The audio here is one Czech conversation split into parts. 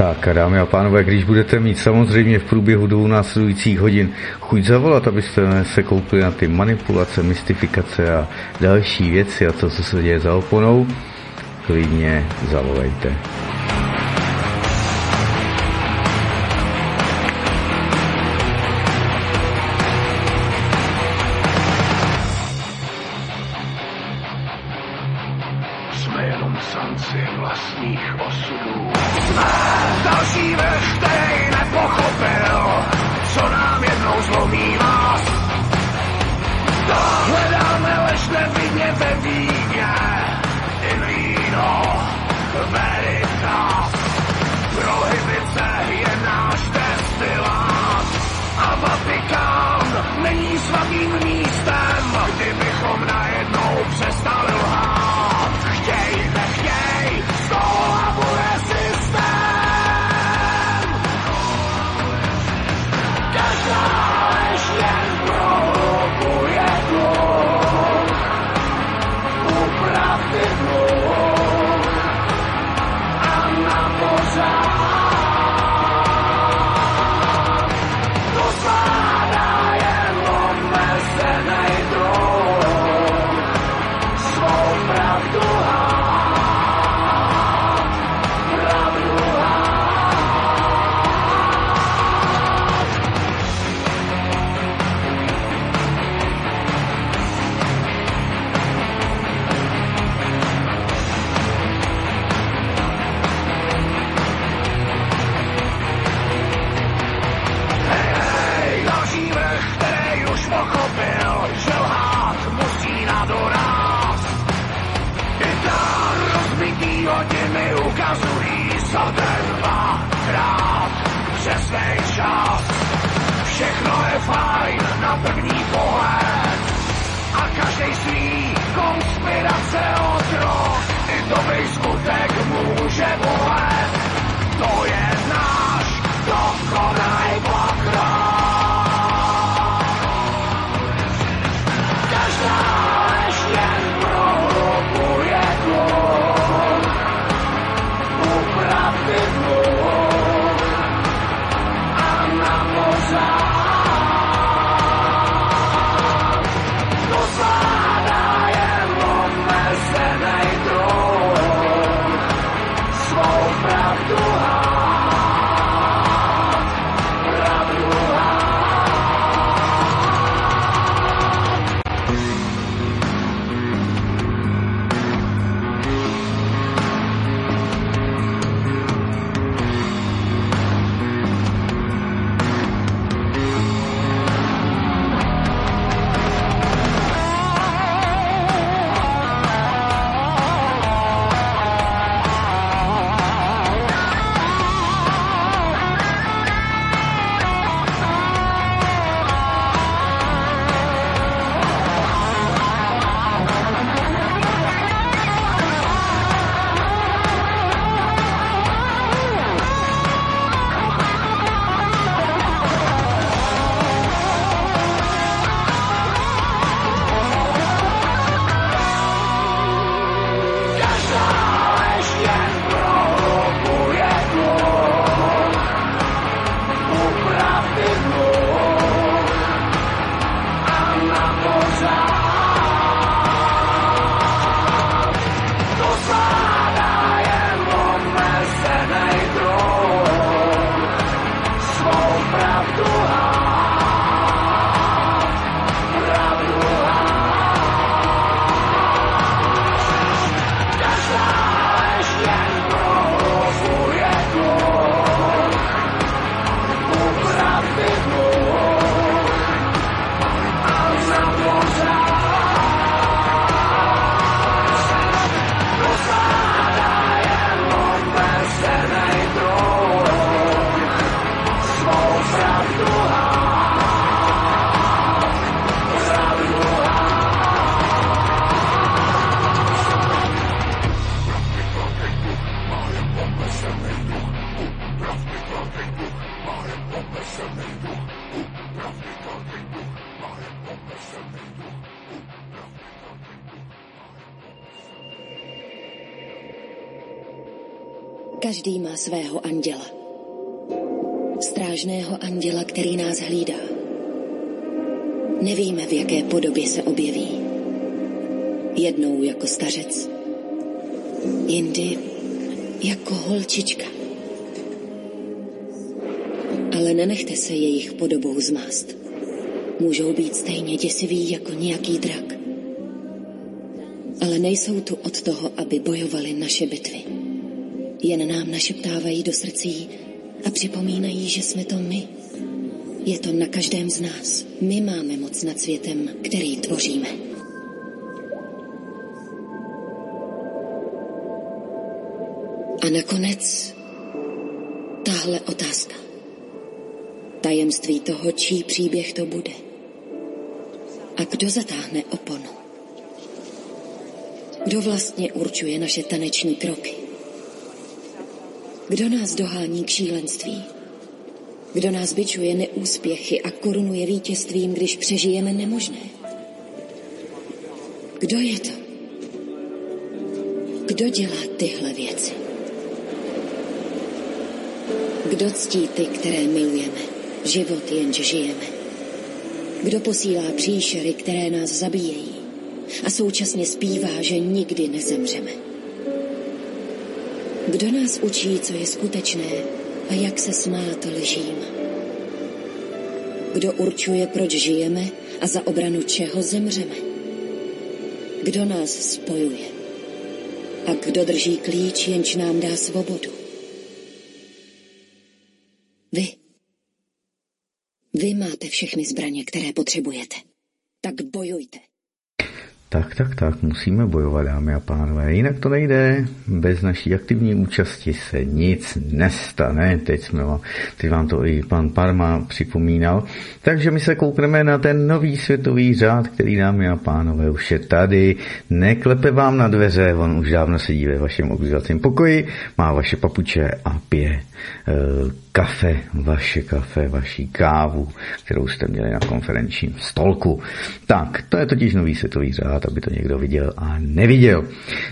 Tak dámy a pánové, když budete mít samozřejmě v průběhu dvou následujících hodin chuť zavolat, abyste se koupili na ty manipulace, mystifikace a další věci a to, co se děje za oponou, klidně zavolejte. Každý má svého anděla. Strážného anděla, který nás hlídá. Nevíme, v jaké podobě se objeví. Jednou jako stařec, jindy jako holčička. Ale nenechte se jejich podobou zmást. Můžou být stejně děsiví jako nějaký drak. Ale nejsou tu od toho, aby bojovali naše bitvy. Jen nám našeptávají do srdcí a připomínají, že jsme to my. Je to na každém z nás. My máme moc nad světem, který tvoříme. A nakonec tahle otázka. Tajemství toho, čí příběh to bude. A kdo zatáhne oponu? Kdo vlastně určuje naše taneční kroky? Kdo nás dohání k šílenství? Kdo nás byčuje neúspěchy a korunuje vítězstvím, když přežijeme nemožné? Kdo je to? Kdo dělá tyhle věci? Kdo ctí ty, které milujeme? Život jenže žijeme. Kdo posílá příšery, které nás zabíjejí? A současně zpívá, že nikdy nezemřeme. Kdo nás učí, co je skutečné a jak se smát lžím? Kdo určuje, proč žijeme a za obranu čeho zemřeme? Kdo nás spojuje? A kdo drží klíč, jenž nám dá svobodu? Vy. Vy máte všechny zbraně, které potřebujete. Tak bojujte. Tak, tak, tak, musíme bojovat, dámy a pánové. Jinak to nejde. Bez naší aktivní účasti se nic nestane. Teď, jsme vám, teď vám to i pan Parma připomínal. Takže my se koukneme na ten nový světový řád, který, dámy a pánové, už je tady. Neklepe vám na dveře, on už dávno sedí ve vašem obyvacím pokoji, má vaše papuče a pije Eh, kafe, vaše kafe, vaší kávu, kterou jste měli na konferenčním stolku. Tak, to je totiž nový světový řád, aby to někdo viděl a neviděl.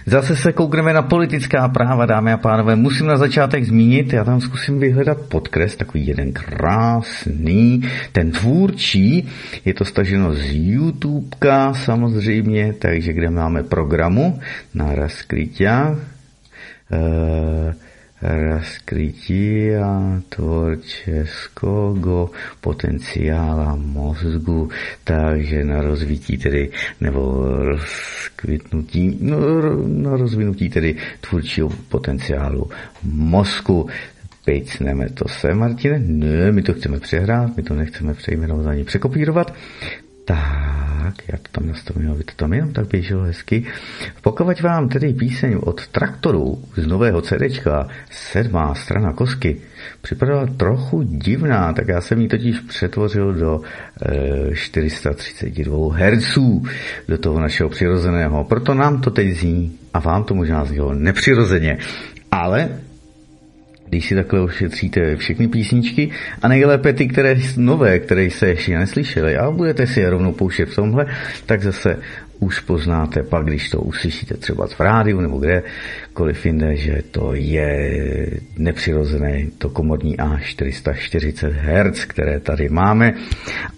Zase se koukneme na politická práva, dámy a pánové. Musím na začátek zmínit, já tam zkusím vyhledat podkres, takový jeden krásný, ten tvůrčí, je to staženo z YouTubeka samozřejmě, takže kde máme programu na Raskryťa, Uh, raskrytia tvorčeského potenciála mozgu, takže na rozvití tedy, nebo rozkvitnutí, no, na rozvinutí tedy tvůrčího potenciálu mozku. Pejcneme to se, Martine? Ne, my to chceme přehrát, my to nechceme přejmenovat ani překopírovat. Tak, já to tam nastavím, aby to tam jenom tak běželo hezky. Pokud vám tedy píseň od Traktoru z nového CDčka, sedmá strana kosky, připadala trochu divná, tak já jsem ji totiž přetvořil do e, 432 Hz, do toho našeho přirozeného. Proto nám to teď zní a vám to možná znělo nepřirozeně. Ale když si takhle ušetříte všechny písničky a nejlépe ty, které nové, které jste ještě neslyšeli a budete si je rovnou pouštět v tomhle, tak zase už poznáte pak, když to uslyšíte třeba v rádiu nebo kdekoliv jinde, že to je nepřirozené, to komorní A440 Hz, které tady máme.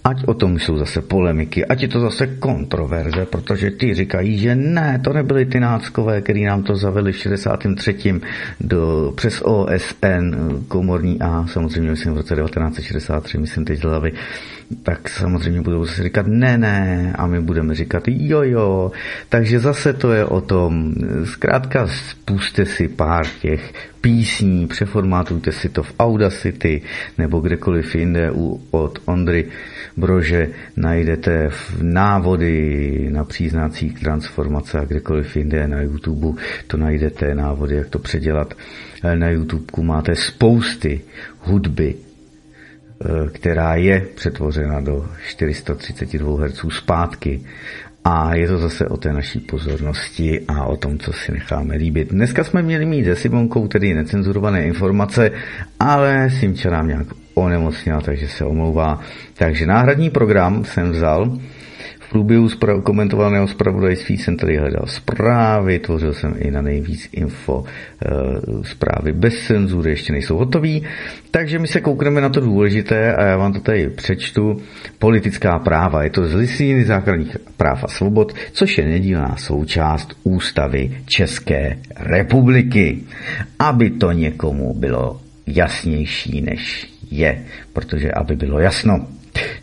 Ať o tom jsou zase polemiky, ať je to zase kontroverze, protože ty říkají, že ne, to nebyly ty náckové, který nám to zaveli v 63. Do, přes OSN komorní A, samozřejmě myslím v roce 1963, myslím teď z hlavy, tak samozřejmě budou zase říkat ne, ne a my budeme říkat jo, jo. Takže zase to je o tom, zkrátka spuste si pár těch písní, přeformátujte si to v Audacity nebo kdekoliv jinde u, od Ondry Brože najdete v návody na příznacích transformace a kdekoliv jinde na YouTube to najdete návody, jak to předělat. Na YouTube máte spousty hudby, která je přetvořena do 432 Hz zpátky. A je to zase o té naší pozornosti a o tom, co si necháme líbit. Dneska jsme měli mít se Simonkou tedy necenzurované informace, ale Simča nám nějak onemocněla, takže se omlouvá. Takže náhradní program jsem vzal průběhu spra- komentovaného zpravodajství jsem tady hledal zprávy, tvořil jsem i na nejvíc info e, zprávy bez cenzury, ještě nejsou hotový, takže my se koukneme na to důležité a já vám to tady přečtu. Politická práva, je to z listiny základních práv a svobod, což je nedílná součást ústavy České republiky. Aby to někomu bylo jasnější, než je, protože aby bylo jasno,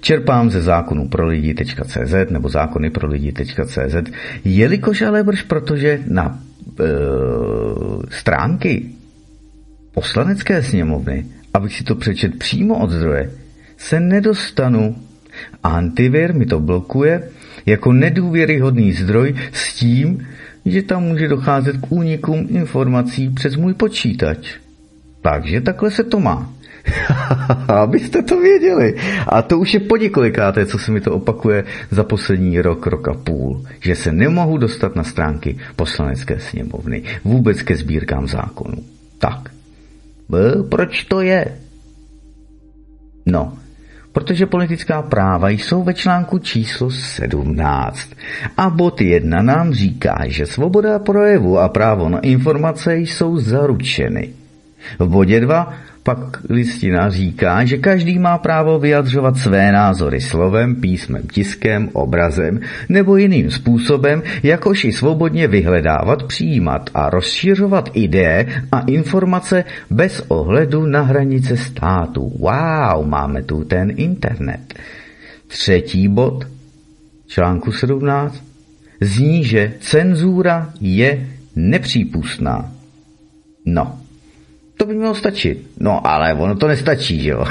Čerpám ze zákonů pro lidi.cz nebo zákony pro lidi.cz, jelikož ale brž, protože na e, stránky poslanecké sněmovny, abych si to přečet přímo od zdroje, se nedostanu. Antivir mi to blokuje jako nedůvěryhodný zdroj s tím, že tam může docházet k únikům informací přes můj počítač. Takže takhle se to má. Abyste to věděli. A to už je po několikáté, co se mi to opakuje za poslední rok, rok a půl. Že se nemohu dostat na stránky poslanecké sněmovny. Vůbec ke sbírkám zákonů. Tak. Proč to je? No, protože politická práva jsou ve článku číslo 17. A bod 1 nám říká, že svoboda projevu a právo na informace jsou zaručeny. V bodě 2 pak listina říká, že každý má právo vyjadřovat své názory slovem, písmem, tiskem, obrazem nebo jiným způsobem, jakož i svobodně vyhledávat, přijímat a rozšiřovat ideje a informace bez ohledu na hranice státu. Wow, máme tu ten internet. Třetí bod článku 17 zní, že cenzura je nepřípustná. No, by mělo stačit. No ale ono to nestačí, že jo.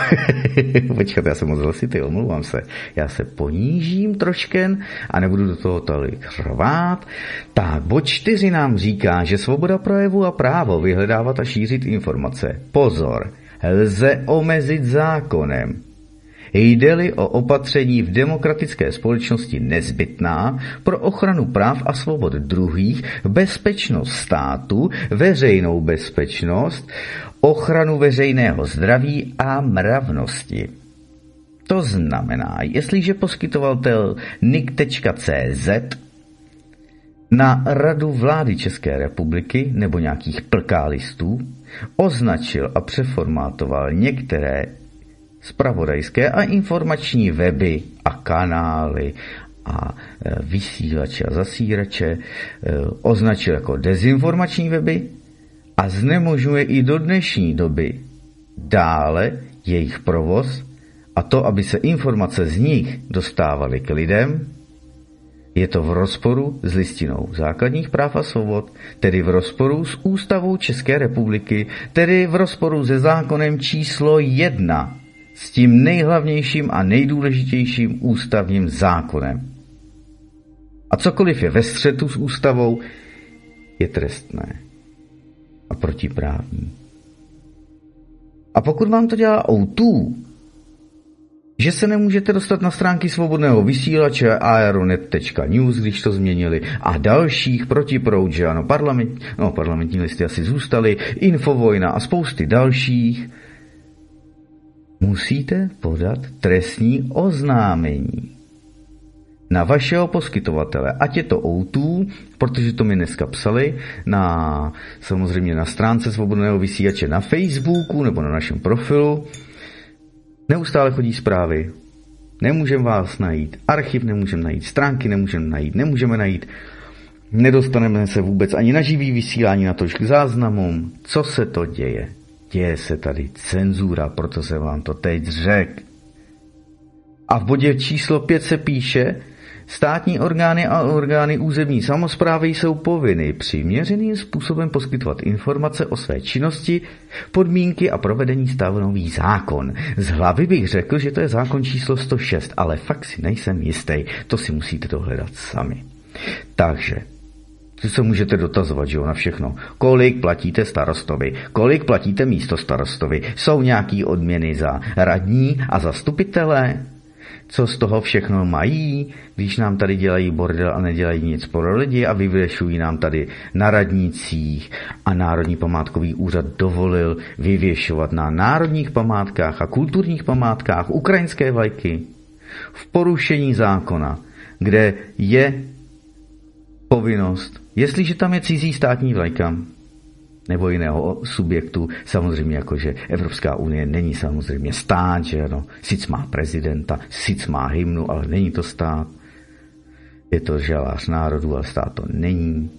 Počkat, já jsem moc hlasitý, omlouvám se. Já se ponížím trošken a nebudu do toho tolik rvát. Tak, bod čtyři nám říká, že svoboda projevu a právo vyhledávat a šířit informace. Pozor, lze omezit zákonem. Jde-li o opatření v demokratické společnosti nezbytná pro ochranu práv a svobod druhých, bezpečnost státu, veřejnou bezpečnost, ochranu veřejného zdraví a mravnosti. To znamená, jestliže poskytovatel nik.cz na radu vlády České republiky nebo nějakých plkálistů označil a přeformátoval některé spravodajské a informační weby a kanály. A e, vysílače a zasírače e, označil jako dezinformační weby a znemožňuje i do dnešní doby dále jejich provoz a to, aby se informace z nich dostávaly k lidem, je to v rozporu s listinou základních práv a svobod, tedy v rozporu s ústavou České republiky, tedy v rozporu se zákonem číslo 1 s tím nejhlavnějším a nejdůležitějším ústavním zákonem. A cokoliv je ve střetu s ústavou, je trestné a protiprávní. A pokud vám to dělá O2, že se nemůžete dostat na stránky svobodného vysílače aeronet.news, když to změnili, a dalších protiproud, že ano, parlament, no, parlamentní listy asi zůstaly, Infovojna a spousty dalších, musíte podat trestní oznámení na vašeho poskytovatele, ať je to O2, protože to mi dneska psali, na, samozřejmě na stránce svobodného vysílače na Facebooku nebo na našem profilu. Neustále chodí zprávy, nemůžeme vás najít, archiv nemůžeme najít, stránky nemůžeme najít, nemůžeme najít, nedostaneme se vůbec ani na živý vysílání, na to k záznamům. Co se to děje? Děje se tady cenzura, proto se vám to teď řek. A v bodě číslo 5 se píše, Státní orgány a orgány územní samozprávy jsou povinny přiměřeným způsobem poskytovat informace o své činnosti, podmínky a provedení stanoví zákon. Z hlavy bych řekl, že to je zákon číslo 106, ale fakt si nejsem jistý. To si musíte dohledat sami. Takže ty se můžete dotazovat, že jo, na všechno. Kolik platíte starostovi? Kolik platíte místo starostovi? Jsou nějaký odměny za radní a zastupitele? Co z toho všechno mají, když nám tady dělají bordel a nedělají nic pro lidi a vyvěšují nám tady na radnicích a Národní památkový úřad dovolil vyvěšovat na národních památkách a kulturních památkách ukrajinské vlajky v porušení zákona kde je povinnost, jestliže tam je cizí státní vlajka, nebo jiného subjektu, samozřejmě jakože Evropská unie není samozřejmě stát, že ano, sic má prezidenta, sic má hymnu, ale není to stát. Je to žalář národů, ale stát to není.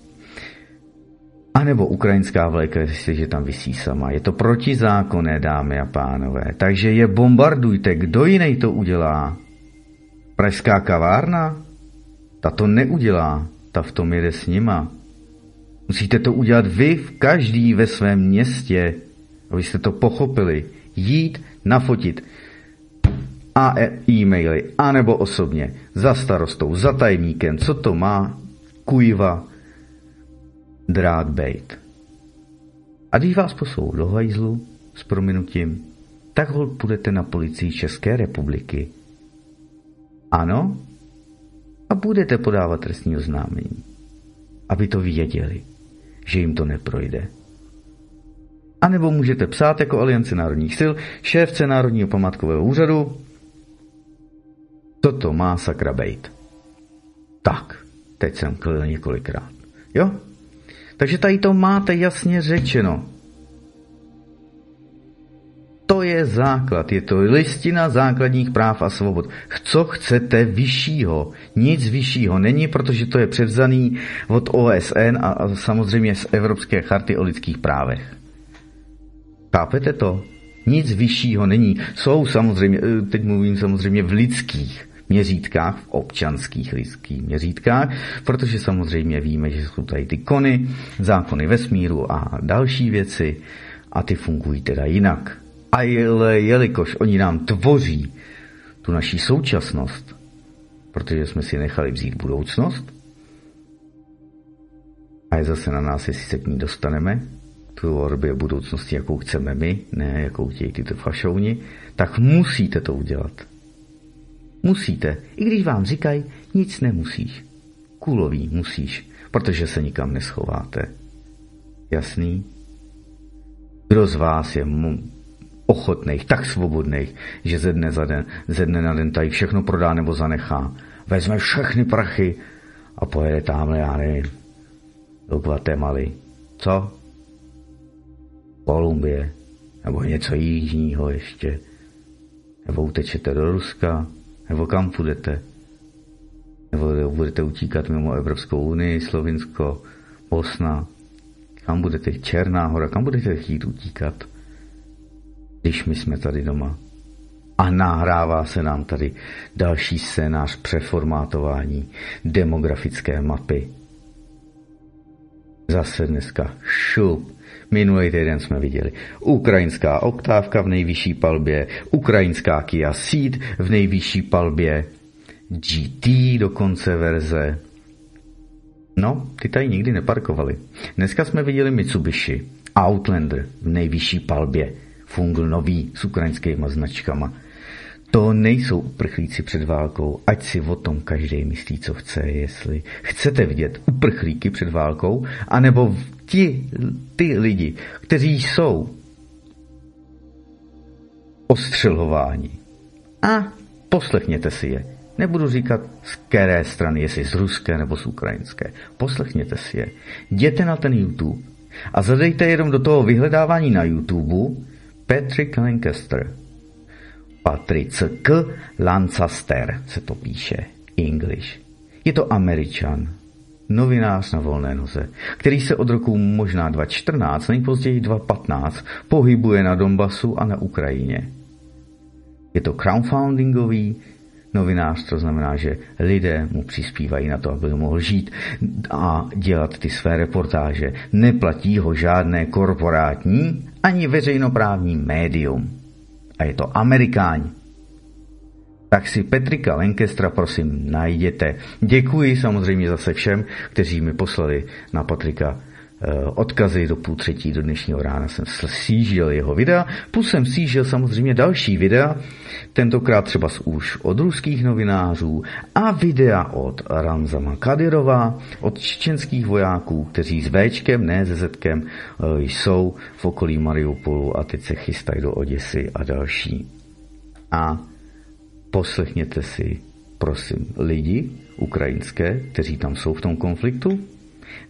A nebo ukrajinská vlajka, jestliže tam vysí sama. Je to protizákonné, dámy a pánové. Takže je bombardujte. Kdo jiný to udělá? Pražská kavárna? Ta to neudělá. Ta v tom jede s nima. Musíte to udělat vy, v každý ve svém městě, abyste to pochopili. Jít, nafotit a e- e-maily, anebo osobně, za starostou, za tajemníkem, co to má, kujva, drát bejt. A když vás poslou do hajzlu s prominutím, tak hol půjdete na policii České republiky. Ano? A budete podávat trestní oznámení, aby to věděli že jim to neprojde. A nebo můžete psát jako Aliance národních sil šéfce Národního památkového úřadu Toto má sakra bejt. Tak, teď jsem klil několikrát. Jo? Takže tady to máte jasně řečeno. To je základ, je to listina základních práv a svobod. Co chcete vyššího? Nic vyššího není, protože to je převzaný od OSN a, samozřejmě z Evropské charty o lidských právech. Chápete to? Nic vyššího není. Jsou samozřejmě, eh, teď mluvím samozřejmě v lidských měřítkách, v občanských lidských měřítkách, protože samozřejmě víme, že jsou tady ty kony, zákony vesmíru a další věci a ty fungují teda jinak. A jelikož oni nám tvoří tu naší současnost, protože jsme si nechali vzít budoucnost, a je zase na nás, jestli se k ní dostaneme, tvorbě budoucnosti, jakou chceme my, ne jakou chtějí tyto fašouni, tak musíte to udělat. Musíte. I když vám říkají, nic nemusíš. Kulový musíš, protože se nikam neschováte. Jasný? Kdo z vás je ochotných, tak svobodných, že ze dne, za den, ze dne na den tady všechno prodá nebo zanechá. Vezme všechny prachy a pojede tamhle, já nevím, do Guatemaly. Co? Kolumbie. Nebo něco jižního ještě. Nebo utečete do Ruska. Nebo kam půjdete. Nebo budete utíkat mimo Evropskou unii, Slovinsko, Bosna. Kam budete? Černá hora. Kam budete chtít utíkat? Když my jsme tady doma. A nahrává se nám tady další scénář přeformátování demografické mapy. Zase dneska šup. Minulý týden jsme viděli ukrajinská oktávka v nejvyšší palbě, ukrajinská Kia Ceed v nejvyšší palbě, GT dokonce verze. No, ty tady nikdy neparkovali. Dneska jsme viděli Mitsubishi, Outlander v nejvyšší palbě, fungl nový s ukrajinskými značkama. To nejsou uprchlíci před válkou, ať si o tom každý myslí, co chce, jestli chcete vidět uprchlíky před válkou, anebo ti, ty lidi, kteří jsou ostřelováni. A poslechněte si je. Nebudu říkat z které strany, jestli z ruské nebo z ukrajinské. Poslechněte si je. Jděte na ten YouTube a zadejte jenom do toho vyhledávání na YouTube Patrick Lancaster. Patrice K. Lancaster se to píše. English. Je to američan, novinář na volné noze, který se od roku možná 2014, nejpozději 2015, pohybuje na Donbasu a na Ukrajině. Je to crowdfundingový novinář, to znamená, že lidé mu přispívají na to, aby mohl žít a dělat ty své reportáže. Neplatí ho žádné korporátní ani veřejnoprávní médium. A je to Amerikáň. Tak si Petrika Lancastra prosím najděte. Děkuji samozřejmě zase všem, kteří mi poslali na Patrika odkazy do půl třetí do dnešního rána jsem sjížil jeho videa, plus jsem sjížil samozřejmě další videa, tentokrát třeba už od ruských novinářů a videa od Ramzama Kadyrova, od čečenských vojáků, kteří s Včkem, ne se Zetkem, eh, jsou v okolí Mariupolu a teď se chystají do Oděsy a další. A poslechněte si prosím, lidi ukrajinské, kteří tam jsou v tom konfliktu,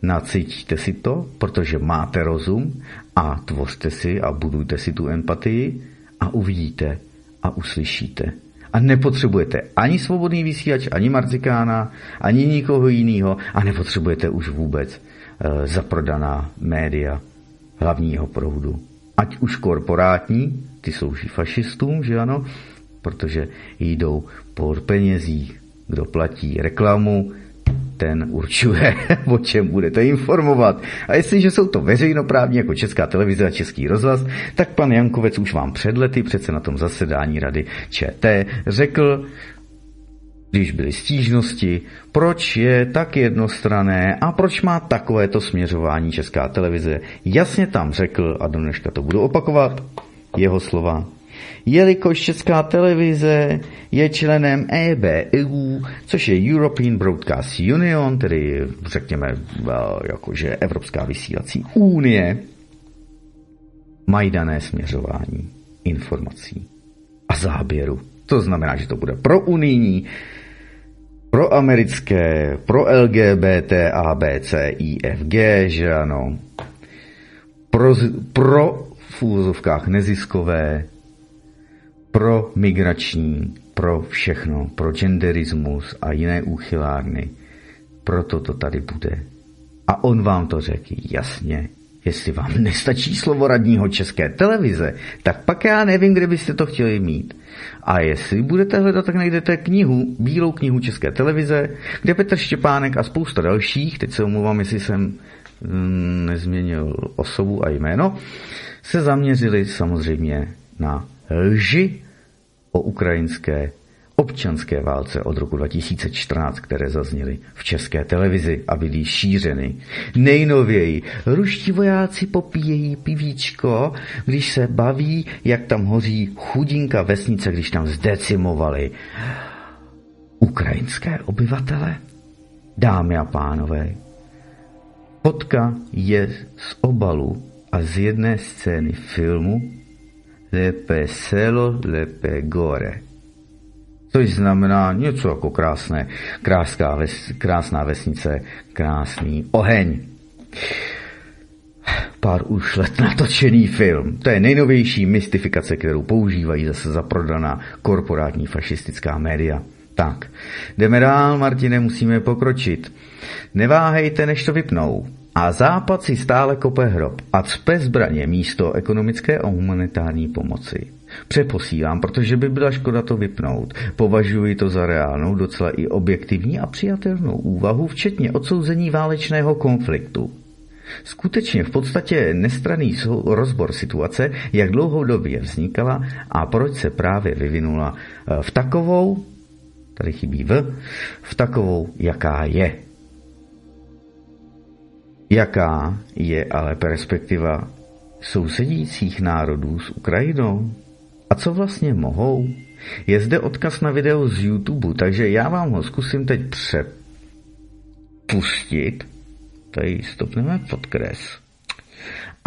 nacítíte si to, protože máte rozum a tvořte si a budujte si tu empatii a uvidíte a uslyšíte. A nepotřebujete ani svobodný vysílač, ani Marzikána, ani nikoho jiného a nepotřebujete už vůbec e, zaprodaná média hlavního proudu. Ať už korporátní, ty slouží fašistům, že ano, protože jdou po penězích, kdo platí reklamu, ten určuje, o čem budete informovat. A jestliže jsou to veřejnoprávní jako Česká televize a Český rozhlas, tak pan Jankovec už vám před lety přece na tom zasedání rady ČT řekl, když byly stížnosti, proč je tak jednostrané a proč má takovéto směřování Česká televize. Jasně tam řekl, a do dneška to budu opakovat, jeho slova, jelikož Česká televize je členem EBU, což je European Broadcast Union, tedy řekněme jakože Evropská vysílací unie, mají dané směřování informací a záběru. To znamená, že to bude pro unijní, pro americké, pro LGBT, A, B, C, I, F, G, že ano, pro, pro v úzovkách neziskové, pro migrační, pro všechno, pro genderismus a jiné úchylárny. Proto to tady bude. A on vám to řekl jasně. Jestli vám nestačí slovo radního české televize, tak pak já nevím, kde byste to chtěli mít. A jestli budete hledat, tak najdete knihu, bílou knihu České televize, kde Petr Štěpánek a spousta dalších, teď se omluvám, jestli jsem mm, nezměnil osobu a jméno, se zaměřili samozřejmě na lži o ukrajinské občanské válce od roku 2014, které zazněly v české televizi a byly šířeny. Nejnověji ruští vojáci popíjejí pivíčko, když se baví, jak tam hoří chudinka vesnice, když tam zdecimovali ukrajinské obyvatele. Dámy a pánové, fotka je z obalu a z jedné scény filmu Lepe selo, lepe gore. Což znamená něco jako krásné, krásná, ves, krásná vesnice, krásný oheň. Pár už let natočený film. To je nejnovější mystifikace, kterou používají zase za prodaná korporátní fašistická média. Tak, jdeme dál, Martine, musíme pokročit. Neváhejte, než to vypnou. A Západ si stále kope hrob a cpe zbraně místo ekonomické a humanitární pomoci. Přeposílám, protože by byla škoda to vypnout. Považuji to za reálnou, docela i objektivní a přijatelnou úvahu, včetně odsouzení válečného konfliktu. Skutečně v podstatě nestraný rozbor situace, jak dlouhodobě vznikala a proč se právě vyvinula eh, v takovou, tady chybí v, v takovou, jaká je. Jaká je ale perspektiva sousedících národů s Ukrajinou? A co vlastně mohou? Je zde odkaz na video z YouTube, takže já vám ho zkusím teď přepustit. Tady stopneme podkres.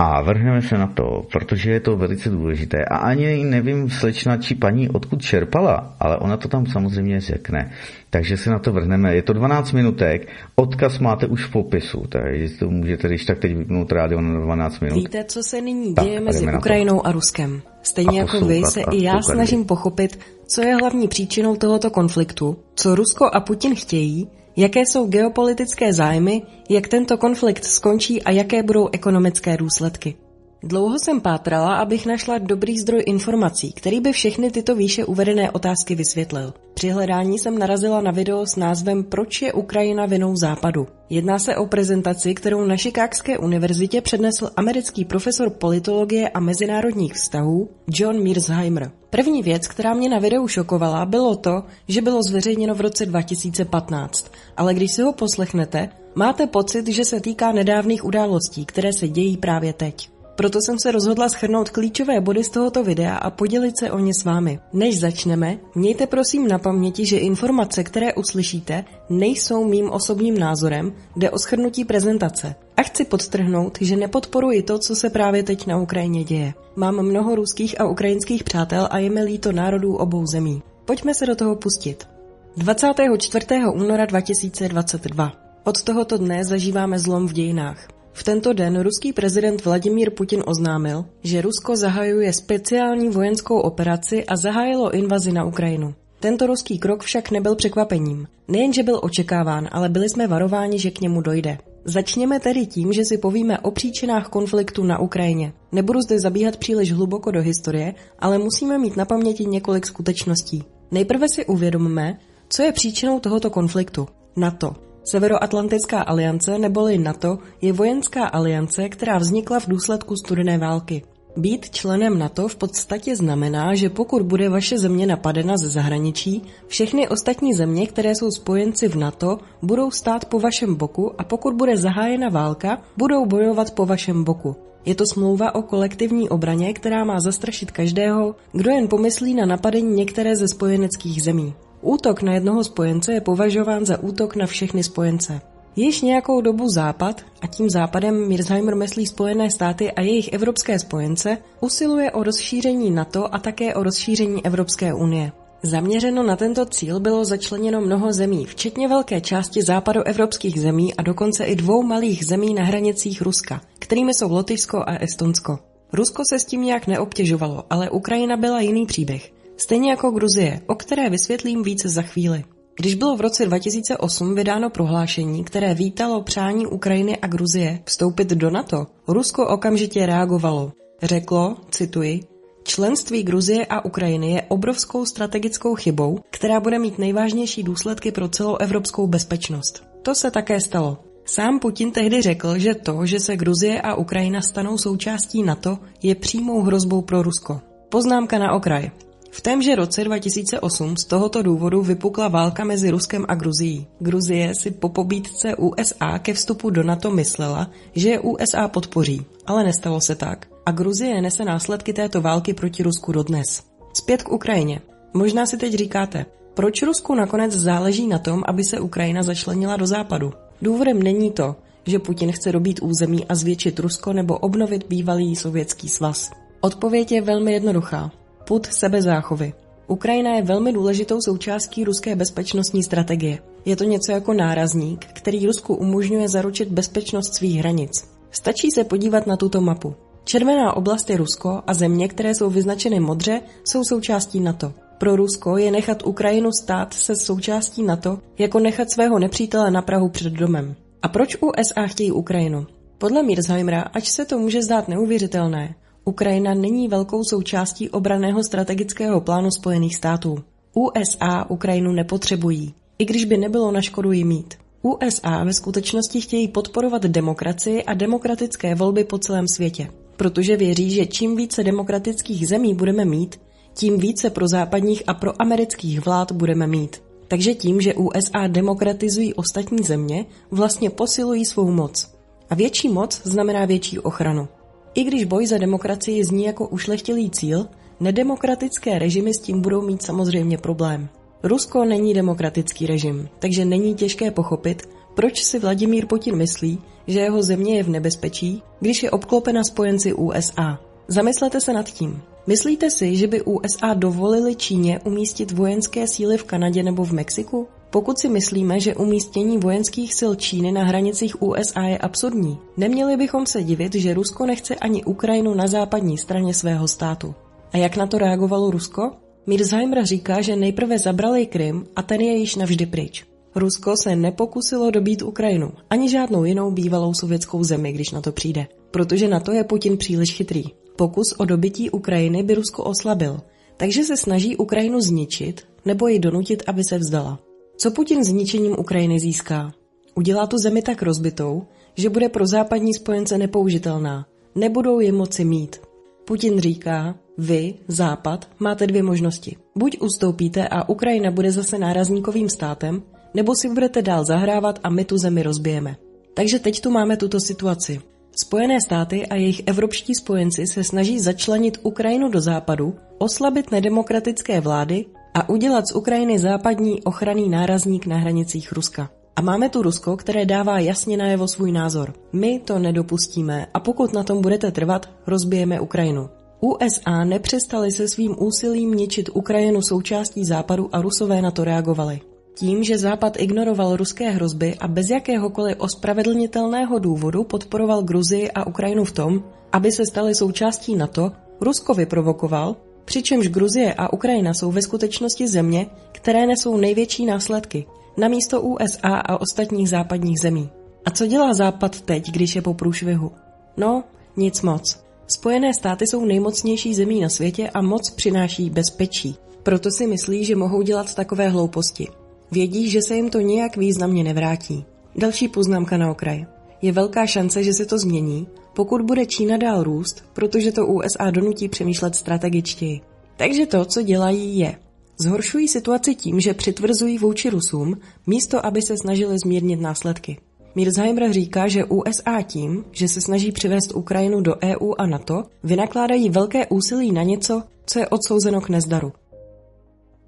A vrhneme se na to, protože je to velice důležité. A ani nevím, slečna či paní, odkud čerpala, ale ona to tam samozřejmě řekne. Takže se na to vrhneme. Je to 12 minutek, odkaz máte už v popisu, takže to můžete když tak teď vypnout rádio na 12 minut. Víte, co se nyní děje tak, mezi Ukrajinou a Ruskem? Stejně a jako vy se i já snažím pochopit, co je hlavní příčinou tohoto konfliktu, co Rusko a Putin chtějí, jaké jsou geopolitické zájmy, jak tento konflikt skončí a jaké budou ekonomické důsledky. Dlouho jsem pátrala, abych našla dobrý zdroj informací, který by všechny tyto výše uvedené otázky vysvětlil. Při hledání jsem narazila na video s názvem Proč je Ukrajina vinou západu. Jedná se o prezentaci, kterou na Chicagské univerzitě přednesl americký profesor politologie a mezinárodních vztahů John Mearsheimer. První věc, která mě na videu šokovala, bylo to, že bylo zveřejněno v roce 2015, ale když si ho poslechnete, máte pocit, že se týká nedávných událostí, které se dějí právě teď. Proto jsem se rozhodla schrnout klíčové body z tohoto videa a podělit se o ně s vámi. Než začneme, mějte prosím na paměti, že informace, které uslyšíte, nejsou mým osobním názorem, jde o schrnutí prezentace. A chci podtrhnout, že nepodporuji to, co se právě teď na Ukrajině děje. Mám mnoho ruských a ukrajinských přátel a je mi líto národů obou zemí. Pojďme se do toho pustit. 24. února 2022. Od tohoto dne zažíváme zlom v dějinách. V tento den ruský prezident Vladimír Putin oznámil, že Rusko zahajuje speciální vojenskou operaci a zahájilo invazi na Ukrajinu. Tento ruský krok však nebyl překvapením. Nejenže byl očekáván, ale byli jsme varováni, že k němu dojde. Začněme tedy tím, že si povíme o příčinách konfliktu na Ukrajině. Nebudu zde zabíhat příliš hluboko do historie, ale musíme mít na paměti několik skutečností. Nejprve si uvědomme, co je příčinou tohoto konfliktu. NATO. Severoatlantická aliance neboli NATO je vojenská aliance, která vznikla v důsledku studené války. Být členem NATO v podstatě znamená, že pokud bude vaše země napadena ze zahraničí, všechny ostatní země, které jsou spojenci v NATO, budou stát po vašem boku a pokud bude zahájena válka, budou bojovat po vašem boku. Je to smlouva o kolektivní obraně, která má zastrašit každého, kdo jen pomyslí na napadení některé ze spojeneckých zemí. Útok na jednoho spojence je považován za útok na všechny spojence. Již nějakou dobu Západ, a tím Západem Mirzheimer myslí Spojené státy a jejich evropské spojence, usiluje o rozšíření NATO a také o rozšíření Evropské unie. Zaměřeno na tento cíl bylo začleněno mnoho zemí, včetně velké části západoevropských zemí a dokonce i dvou malých zemí na hranicích Ruska, kterými jsou Lotyšsko a Estonsko. Rusko se s tím nějak neobtěžovalo, ale Ukrajina byla jiný příběh. Stejně jako Gruzie, o které vysvětlím více za chvíli. Když bylo v roce 2008 vydáno prohlášení, které vítalo přání Ukrajiny a Gruzie vstoupit do NATO, Rusko okamžitě reagovalo. Řeklo, cituji, Členství Gruzie a Ukrajiny je obrovskou strategickou chybou, která bude mít nejvážnější důsledky pro celou evropskou bezpečnost. To se také stalo. Sám Putin tehdy řekl, že to, že se Gruzie a Ukrajina stanou součástí NATO, je přímou hrozbou pro Rusko. Poznámka na okraj. V témže roce 2008 z tohoto důvodu vypukla válka mezi Ruskem a Gruzií. Gruzie si po pobídce USA ke vstupu do NATO myslela, že je USA podpoří, ale nestalo se tak. A Gruzie nese následky této války proti Rusku dodnes. Zpět k Ukrajině. Možná si teď říkáte, proč Rusku nakonec záleží na tom, aby se Ukrajina začlenila do západu? Důvodem není to, že Putin chce dobít území a zvětšit Rusko nebo obnovit bývalý sovětský svaz. Odpověď je velmi jednoduchá put sebezáchovy. Ukrajina je velmi důležitou součástí ruské bezpečnostní strategie. Je to něco jako nárazník, který Rusku umožňuje zaručit bezpečnost svých hranic. Stačí se podívat na tuto mapu. Červená oblast je Rusko a země, které jsou vyznačeny modře, jsou součástí NATO. Pro Rusko je nechat Ukrajinu stát se součástí NATO jako nechat svého nepřítele na Prahu před domem. A proč USA chtějí Ukrajinu? Podle Mirzheimera, ač se to může zdát neuvěřitelné, Ukrajina není velkou součástí obraného strategického plánu Spojených států. USA Ukrajinu nepotřebují, i když by nebylo na škodu ji mít. USA ve skutečnosti chtějí podporovat demokracii a demokratické volby po celém světě, protože věří, že čím více demokratických zemí budeme mít, tím více pro západních a pro amerických vlád budeme mít. Takže tím, že USA demokratizují ostatní země, vlastně posilují svou moc. A větší moc znamená větší ochranu. I když boj za demokracii zní jako ušlechtilý cíl, nedemokratické režimy s tím budou mít samozřejmě problém. Rusko není demokratický režim, takže není těžké pochopit, proč si Vladimír Putin myslí, že jeho země je v nebezpečí, když je obklopena spojenci USA. Zamyslete se nad tím. Myslíte si, že by USA dovolili Číně umístit vojenské síly v Kanadě nebo v Mexiku? Pokud si myslíme, že umístění vojenských sil Číny na hranicích USA je absurdní, neměli bychom se divit, že Rusko nechce ani Ukrajinu na západní straně svého státu. A jak na to reagovalo Rusko? Mirzheimer říká, že nejprve zabrali Krym a ten je již navždy pryč. Rusko se nepokusilo dobít Ukrajinu, ani žádnou jinou bývalou sovětskou zemi, když na to přijde. Protože na to je Putin příliš chytrý. Pokus o dobití Ukrajiny by Rusko oslabil, takže se snaží Ukrajinu zničit nebo ji donutit, aby se vzdala. Co Putin zničením Ukrajiny získá? Udělá tu zemi tak rozbitou, že bude pro západní spojence nepoužitelná. Nebudou ji moci mít. Putin říká, vy, Západ, máte dvě možnosti. Buď ustoupíte a Ukrajina bude zase nárazníkovým státem, nebo si budete dál zahrávat a my tu zemi rozbijeme. Takže teď tu máme tuto situaci. Spojené státy a jejich evropští spojenci se snaží začlenit Ukrajinu do západu, oslabit nedemokratické vlády a udělat z Ukrajiny západní ochranný nárazník na hranicích Ruska. A máme tu Rusko, které dává jasně najevo svůj názor. My to nedopustíme a pokud na tom budete trvat, rozbijeme Ukrajinu. USA nepřestali se svým úsilím ničit Ukrajinu součástí západu a Rusové na to reagovali. Tím, že Západ ignoroval ruské hrozby a bez jakéhokoliv ospravedlnitelného důvodu podporoval Gruzii a Ukrajinu v tom, aby se staly součástí NATO, Rusko vyprovokoval, přičemž Gruzie a Ukrajina jsou ve skutečnosti země, které nesou největší následky, na místo USA a ostatních západních zemí. A co dělá Západ teď, když je po průšvihu? No, nic moc. Spojené státy jsou nejmocnější zemí na světě a moc přináší bezpečí. Proto si myslí, že mohou dělat takové hlouposti. Vědí, že se jim to nějak významně nevrátí. Další poznámka na okraj. Je velká šance, že se to změní, pokud bude Čína dál růst, protože to USA donutí přemýšlet strategičtěji. Takže to, co dělají, je Zhoršují situaci tím, že přitvrzují vůči Rusům, místo aby se snažili zmírnit následky. Mirzheimer říká, že USA tím, že se snaží přivést Ukrajinu do EU a NATO, vynakládají velké úsilí na něco, co je odsouzeno k nezdaru.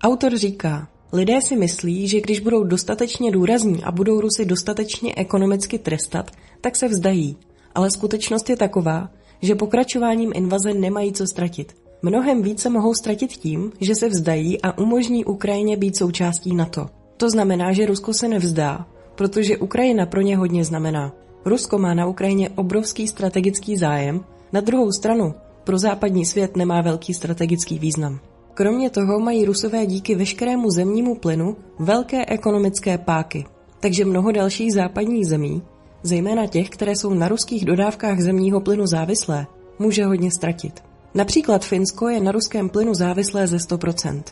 Autor říká, lidé si myslí, že když budou dostatečně důrazní a budou Rusy dostatečně ekonomicky trestat, tak se vzdají. Ale skutečnost je taková, že pokračováním invaze nemají co ztratit. Mnohem více mohou ztratit tím, že se vzdají a umožní Ukrajině být součástí NATO. To znamená, že Rusko se nevzdá, protože Ukrajina pro ně hodně znamená. Rusko má na Ukrajině obrovský strategický zájem, na druhou stranu pro západní svět nemá velký strategický význam. Kromě toho mají Rusové díky veškerému zemnímu plynu velké ekonomické páky, takže mnoho dalších západních zemí, zejména těch, které jsou na ruských dodávkách zemního plynu závislé, může hodně ztratit. Například Finsko je na ruském plynu závislé ze 100%,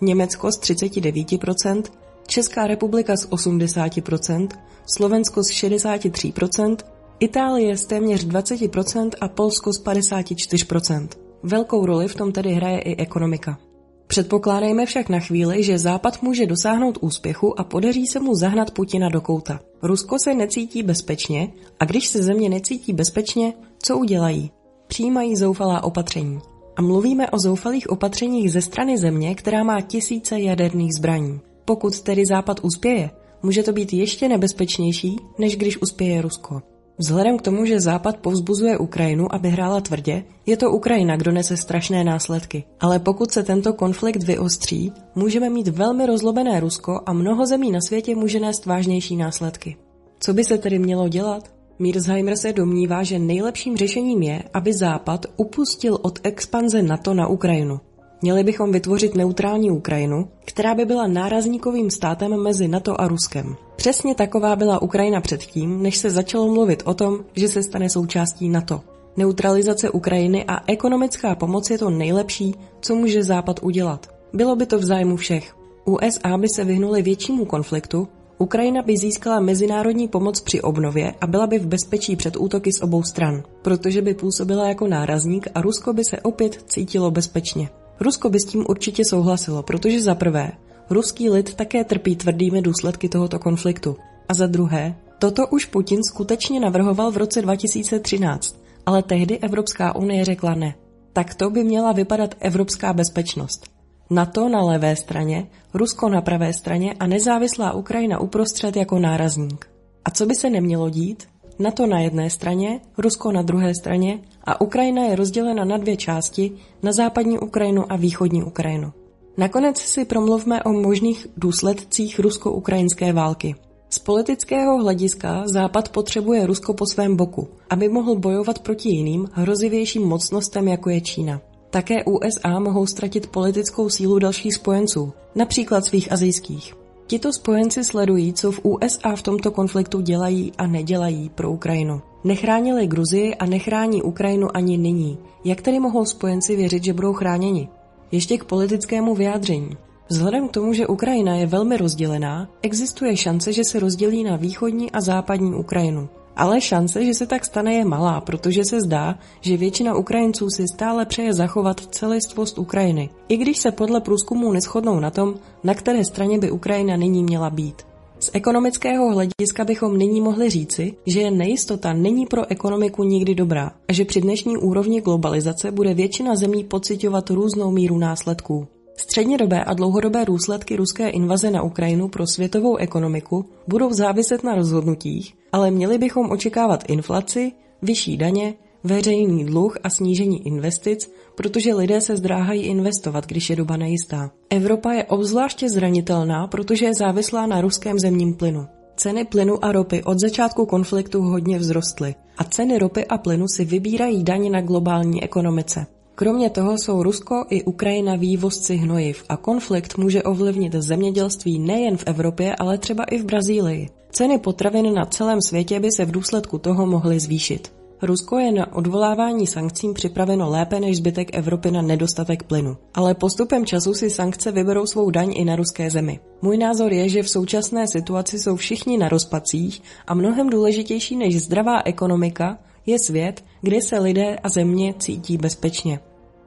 Německo z 39%, Česká republika z 80%, Slovensko z 63%, Itálie z téměř 20% a Polsko z 54%. Velkou roli v tom tedy hraje i ekonomika. Předpokládejme však na chvíli, že Západ může dosáhnout úspěchu a podaří se mu zahnat Putina do kouta. Rusko se necítí bezpečně a když se země necítí bezpečně, co udělají? Přijímají zoufalá opatření. A mluvíme o zoufalých opatřeních ze strany země, která má tisíce jaderných zbraní. Pokud tedy Západ uspěje, může to být ještě nebezpečnější, než když uspěje Rusko. Vzhledem k tomu, že Západ povzbuzuje Ukrajinu, aby hrála tvrdě, je to Ukrajina, kdo nese strašné následky. Ale pokud se tento konflikt vyostří, můžeme mít velmi rozlobené Rusko a mnoho zemí na světě může nést vážnější následky. Co by se tedy mělo dělat? Mearsheimer se domnívá, že nejlepším řešením je, aby Západ upustil od expanze NATO na Ukrajinu. Měli bychom vytvořit neutrální Ukrajinu, která by byla nárazníkovým státem mezi NATO a Ruskem. Přesně taková byla Ukrajina předtím, než se začalo mluvit o tom, že se stane součástí NATO. Neutralizace Ukrajiny a ekonomická pomoc je to nejlepší, co může Západ udělat. Bylo by to v zájmu všech. USA by se vyhnuli většímu konfliktu, Ukrajina by získala mezinárodní pomoc při obnově a byla by v bezpečí před útoky z obou stran, protože by působila jako nárazník a Rusko by se opět cítilo bezpečně. Rusko by s tím určitě souhlasilo, protože za prvé, ruský lid také trpí tvrdými důsledky tohoto konfliktu. A za druhé, toto už Putin skutečně navrhoval v roce 2013, ale tehdy Evropská unie řekla ne. Tak to by měla vypadat evropská bezpečnost. NATO na levé straně, Rusko na pravé straně a nezávislá Ukrajina uprostřed jako nárazník. A co by se nemělo dít? NATO na jedné straně, Rusko na druhé straně a Ukrajina je rozdělena na dvě části, na západní Ukrajinu a východní Ukrajinu. Nakonec si promluvme o možných důsledcích rusko-ukrajinské války. Z politického hlediska Západ potřebuje Rusko po svém boku, aby mohl bojovat proti jiným, hrozivějším mocnostem, jako je Čína. Také USA mohou ztratit politickou sílu dalších spojenců, například svých azijských. Tito spojenci sledují, co v USA v tomto konfliktu dělají a nedělají pro Ukrajinu. Nechránili Gruzii a nechrání Ukrajinu ani nyní. Jak tedy mohou spojenci věřit, že budou chráněni? Ještě k politickému vyjádření. Vzhledem k tomu, že Ukrajina je velmi rozdělená, existuje šance, že se rozdělí na východní a západní Ukrajinu. Ale šance, že se tak stane, je malá, protože se zdá, že většina Ukrajinců si stále přeje zachovat celistvost Ukrajiny, i když se podle průzkumů neschodnou na tom, na které straně by Ukrajina nyní měla být. Z ekonomického hlediska bychom nyní mohli říci, že nejistota není pro ekonomiku nikdy dobrá a že při dnešní úrovni globalizace bude většina zemí pocitovat různou míru následků. Střednědobé a dlouhodobé důsledky ruské invaze na Ukrajinu pro světovou ekonomiku budou záviset na rozhodnutích, ale měli bychom očekávat inflaci, vyšší daně, veřejný dluh a snížení investic, protože lidé se zdráhají investovat, když je doba nejistá. Evropa je obzvláště zranitelná, protože je závislá na ruském zemním plynu. Ceny plynu a ropy od začátku konfliktu hodně vzrostly a ceny ropy a plynu si vybírají daň na globální ekonomice. Kromě toho jsou Rusko i Ukrajina vývozci hnojiv a konflikt může ovlivnit zemědělství nejen v Evropě, ale třeba i v Brazílii. Ceny potravin na celém světě by se v důsledku toho mohly zvýšit. Rusko je na odvolávání sankcím připraveno lépe než zbytek Evropy na nedostatek plynu. Ale postupem času si sankce vyberou svou daň i na ruské zemi. Můj názor je, že v současné situaci jsou všichni na rozpacích a mnohem důležitější než zdravá ekonomika je svět, kde se lidé a země cítí bezpečně.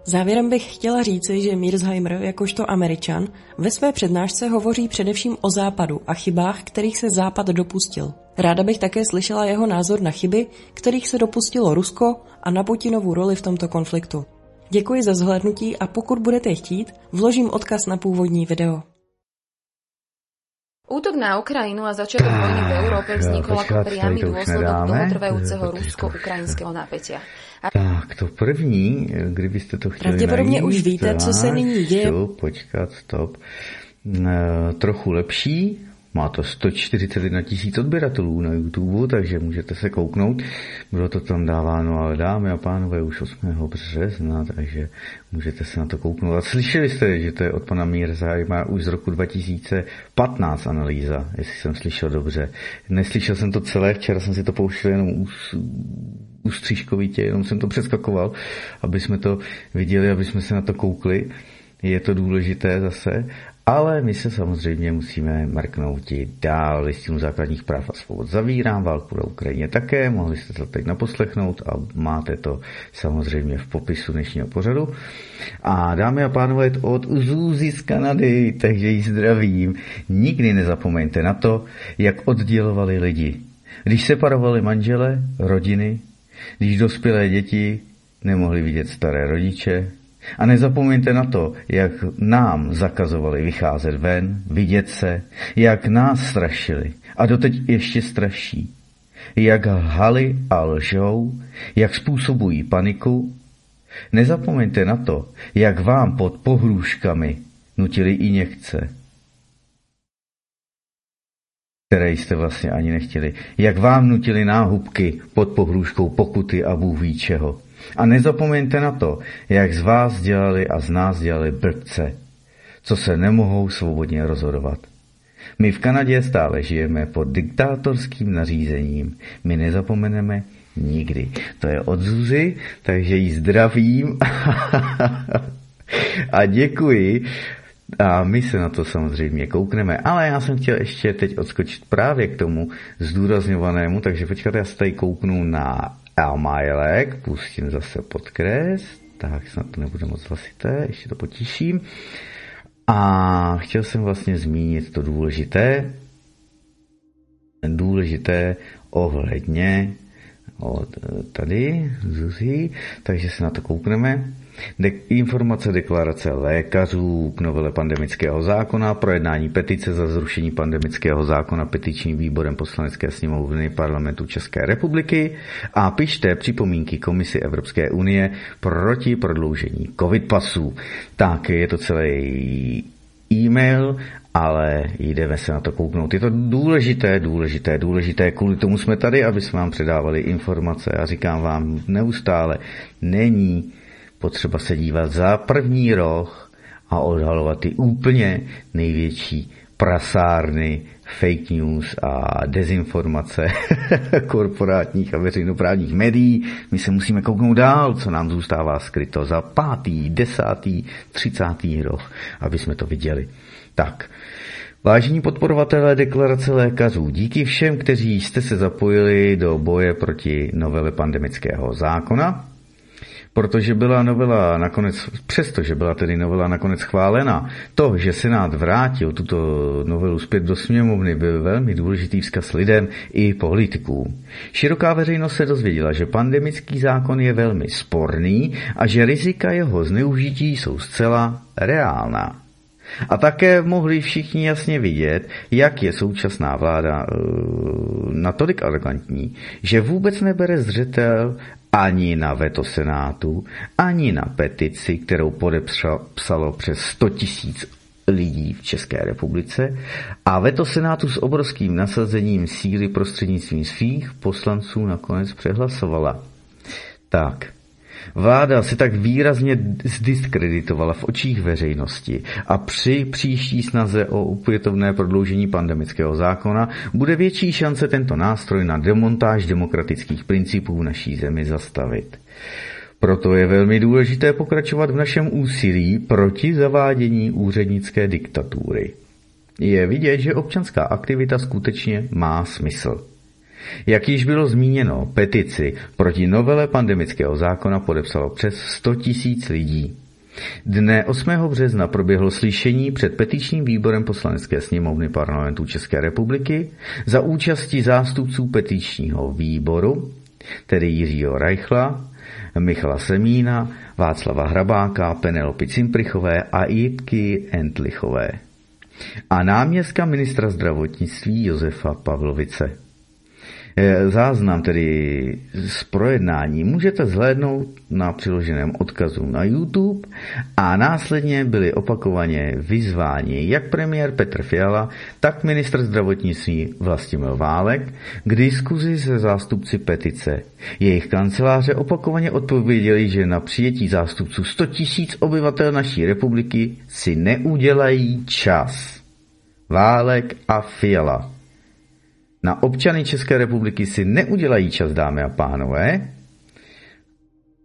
Závěrem bych chtěla říci, že Mearsheimer, jakožto američan, ve své přednášce hovoří především o západu a chybách, kterých se západ dopustil. Ráda bych také slyšela jeho názor na chyby, kterých se dopustilo Rusko a na Putinovu roli v tomto konfliktu. Děkuji za zhlédnutí a pokud budete chtít, vložím odkaz na původní video. Útok na Ukrajinu a začiatok vojny v Európe vznikol ako priamy dôsledok dlhotrvajúceho rusko-ukrajinského napätia. A... Tak, to první, kdybyste to chtěli Pravděpodobně najít, už víte, co se nyní děje. Počkat, stop. E, trochu lepší, má to 141 tisíc odběratelů na YouTube, takže můžete se kouknout. Bylo to tam dáváno, ale dámy a pánové, už 8. března, takže můžete se na to kouknout. A slyšeli jste, že to je od pana Mírzajma už z roku 2015 analýza, jestli jsem slyšel dobře. Neslyšel jsem to celé, včera jsem si to pouštěl jenom ústřížkovitě, jenom jsem to přeskakoval, aby jsme to viděli, aby jsme se na to koukli je to důležité zase ale my se samozřejmě musíme mrknout i dál listinu základních práv a svobod. Zavírám válku na Ukrajině také, mohli jste to teď naposlechnout a máte to samozřejmě v popisu dnešního pořadu. A dámy a pánové, od Zůzy z Kanady, takže ji zdravím. Nikdy nezapomeňte na to, jak oddělovali lidi. Když separovali manžele, rodiny, když dospělé děti nemohli vidět staré rodiče, a nezapomeňte na to, jak nám zakazovali vycházet ven, vidět se, jak nás strašili a doteď ještě straší. Jak lhali a lžou, jak způsobují paniku. Nezapomeňte na to, jak vám pod pohrůžkami nutili i někce, které jste vlastně ani nechtěli. Jak vám nutili náhubky pod pohrůžkou pokuty a Bůh ví čeho. A nezapomeňte na to, jak z vás dělali a z nás dělali blbce, co se nemohou svobodně rozhodovat. My v Kanadě stále žijeme pod diktátorským nařízením. My nezapomeneme nikdy. To je od Zuzy, takže jí zdravím a děkuji. A my se na to samozřejmě koukneme. Ale já jsem chtěl ještě teď odskočit právě k tomu zdůrazňovanému, takže počkat, já se tady kouknu na Elmajlek, pustím zase podkres, tak snad to nebude moc hlasité, ještě to potiším. A chtěl jsem vlastně zmínit to důležité, důležité ohledně od tady, Zuzi, takže se na to koukneme. De- informace deklarace lékařů k novele pandemického zákona, projednání petice za zrušení pandemického zákona petičním výborem poslanecké sněmovny parlamentu České republiky a pište připomínky Komisi Evropské unie proti prodloužení covid pasů. Tak je to celý e-mail, ale jdeme se na to kouknout. Je to důležité, důležité, důležité. Kvůli tomu jsme tady, aby jsme vám předávali informace a říkám vám neustále, není potřeba se dívat za první roh a odhalovat ty úplně největší prasárny, fake news a dezinformace korporátních a veřejnoprávních médií. My se musíme kouknout dál, co nám zůstává skryto za pátý, desátý, třicátý roh, aby jsme to viděli. Tak, Vážení podporovatelé deklarace lékařů, díky všem, kteří jste se zapojili do boje proti novele pandemického zákona, protože byla novela nakonec, přestože byla tedy novela nakonec schválena, to, že Senát vrátil tuto novelu zpět do sněmovny, byl velmi důležitý vzkaz lidem i politikům. Široká veřejnost se dozvěděla, že pandemický zákon je velmi sporný a že rizika jeho zneužití jsou zcela reálná. A také mohli všichni jasně vidět, jak je současná vláda e, natolik arrogantní, že vůbec nebere zřetel ani na veto Senátu, ani na petici, kterou podepsalo přes 100 tisíc lidí v České republice a veto Senátu s obrovským nasazením síly prostřednictvím svých poslanců nakonec přehlasovala. Tak, Vláda se tak výrazně zdiskreditovala v očích veřejnosti a při příští snaze o upětovné prodloužení pandemického zákona bude větší šance tento nástroj na demontáž demokratických principů v naší zemi zastavit. Proto je velmi důležité pokračovat v našem úsilí proti zavádění úřednické diktatury. Je vidět, že občanská aktivita skutečně má smysl. Jak již bylo zmíněno, petici proti novele pandemického zákona podepsalo přes 100 tisíc lidí. Dne 8. března proběhlo slyšení před petičním výborem poslanecké sněmovny parlamentu České republiky za účastí zástupců petičního výboru, tedy Jiřího Reichla, Michala Semína, Václava Hrabáka, Penelopy Cimprichové a Jitky Entlichové a náměstka ministra zdravotnictví Josefa Pavlovice. Eh, záznam tedy z projednání můžete zhlédnout na přiloženém odkazu na YouTube a následně byli opakovaně vyzváni jak premiér Petr Fiala, tak ministr zdravotnictví Vlastimil Válek k diskuzi se zástupci petice. Jejich kanceláře opakovaně odpověděli, že na přijetí zástupců 100 tisíc obyvatel naší republiky si neudělají čas. Válek a Fiala na občany České republiky si neudělají čas, dámy a pánové.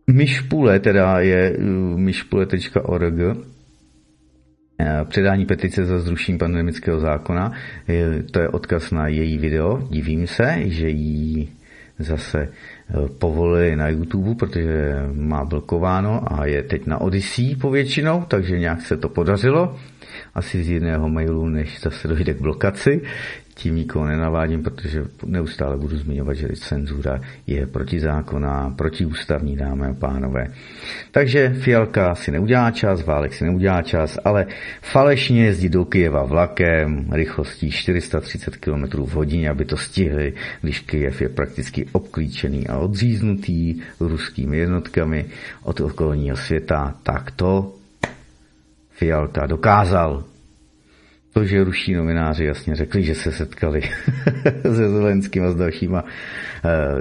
Myšpule, teda je uh, myšpule.org, eh, předání petice za zrušení pandemického zákona, to je odkaz na její video, divím se, že ji zase eh, povolili na YouTube, protože má blokováno a je teď na Odyssey povětšinou, takže nějak se to podařilo. Asi z jiného mailu, než zase dojde k blokaci tím nikoho nenavádím, protože neustále budu zmiňovat, že cenzura je protizákonná, protiústavní, dámy a pánové. Takže Fialka si neudělá čas, Válek si neudělá čas, ale falešně jezdí do Kyjeva vlakem rychlostí 430 km v hodině, aby to stihli, když Kyjev je prakticky obklíčený a odříznutý ruskými jednotkami od okolního světa, tak to Fialka dokázal. To, že ruší novináři jasně řekli, že se setkali se Zelenským a s dalšíma uh,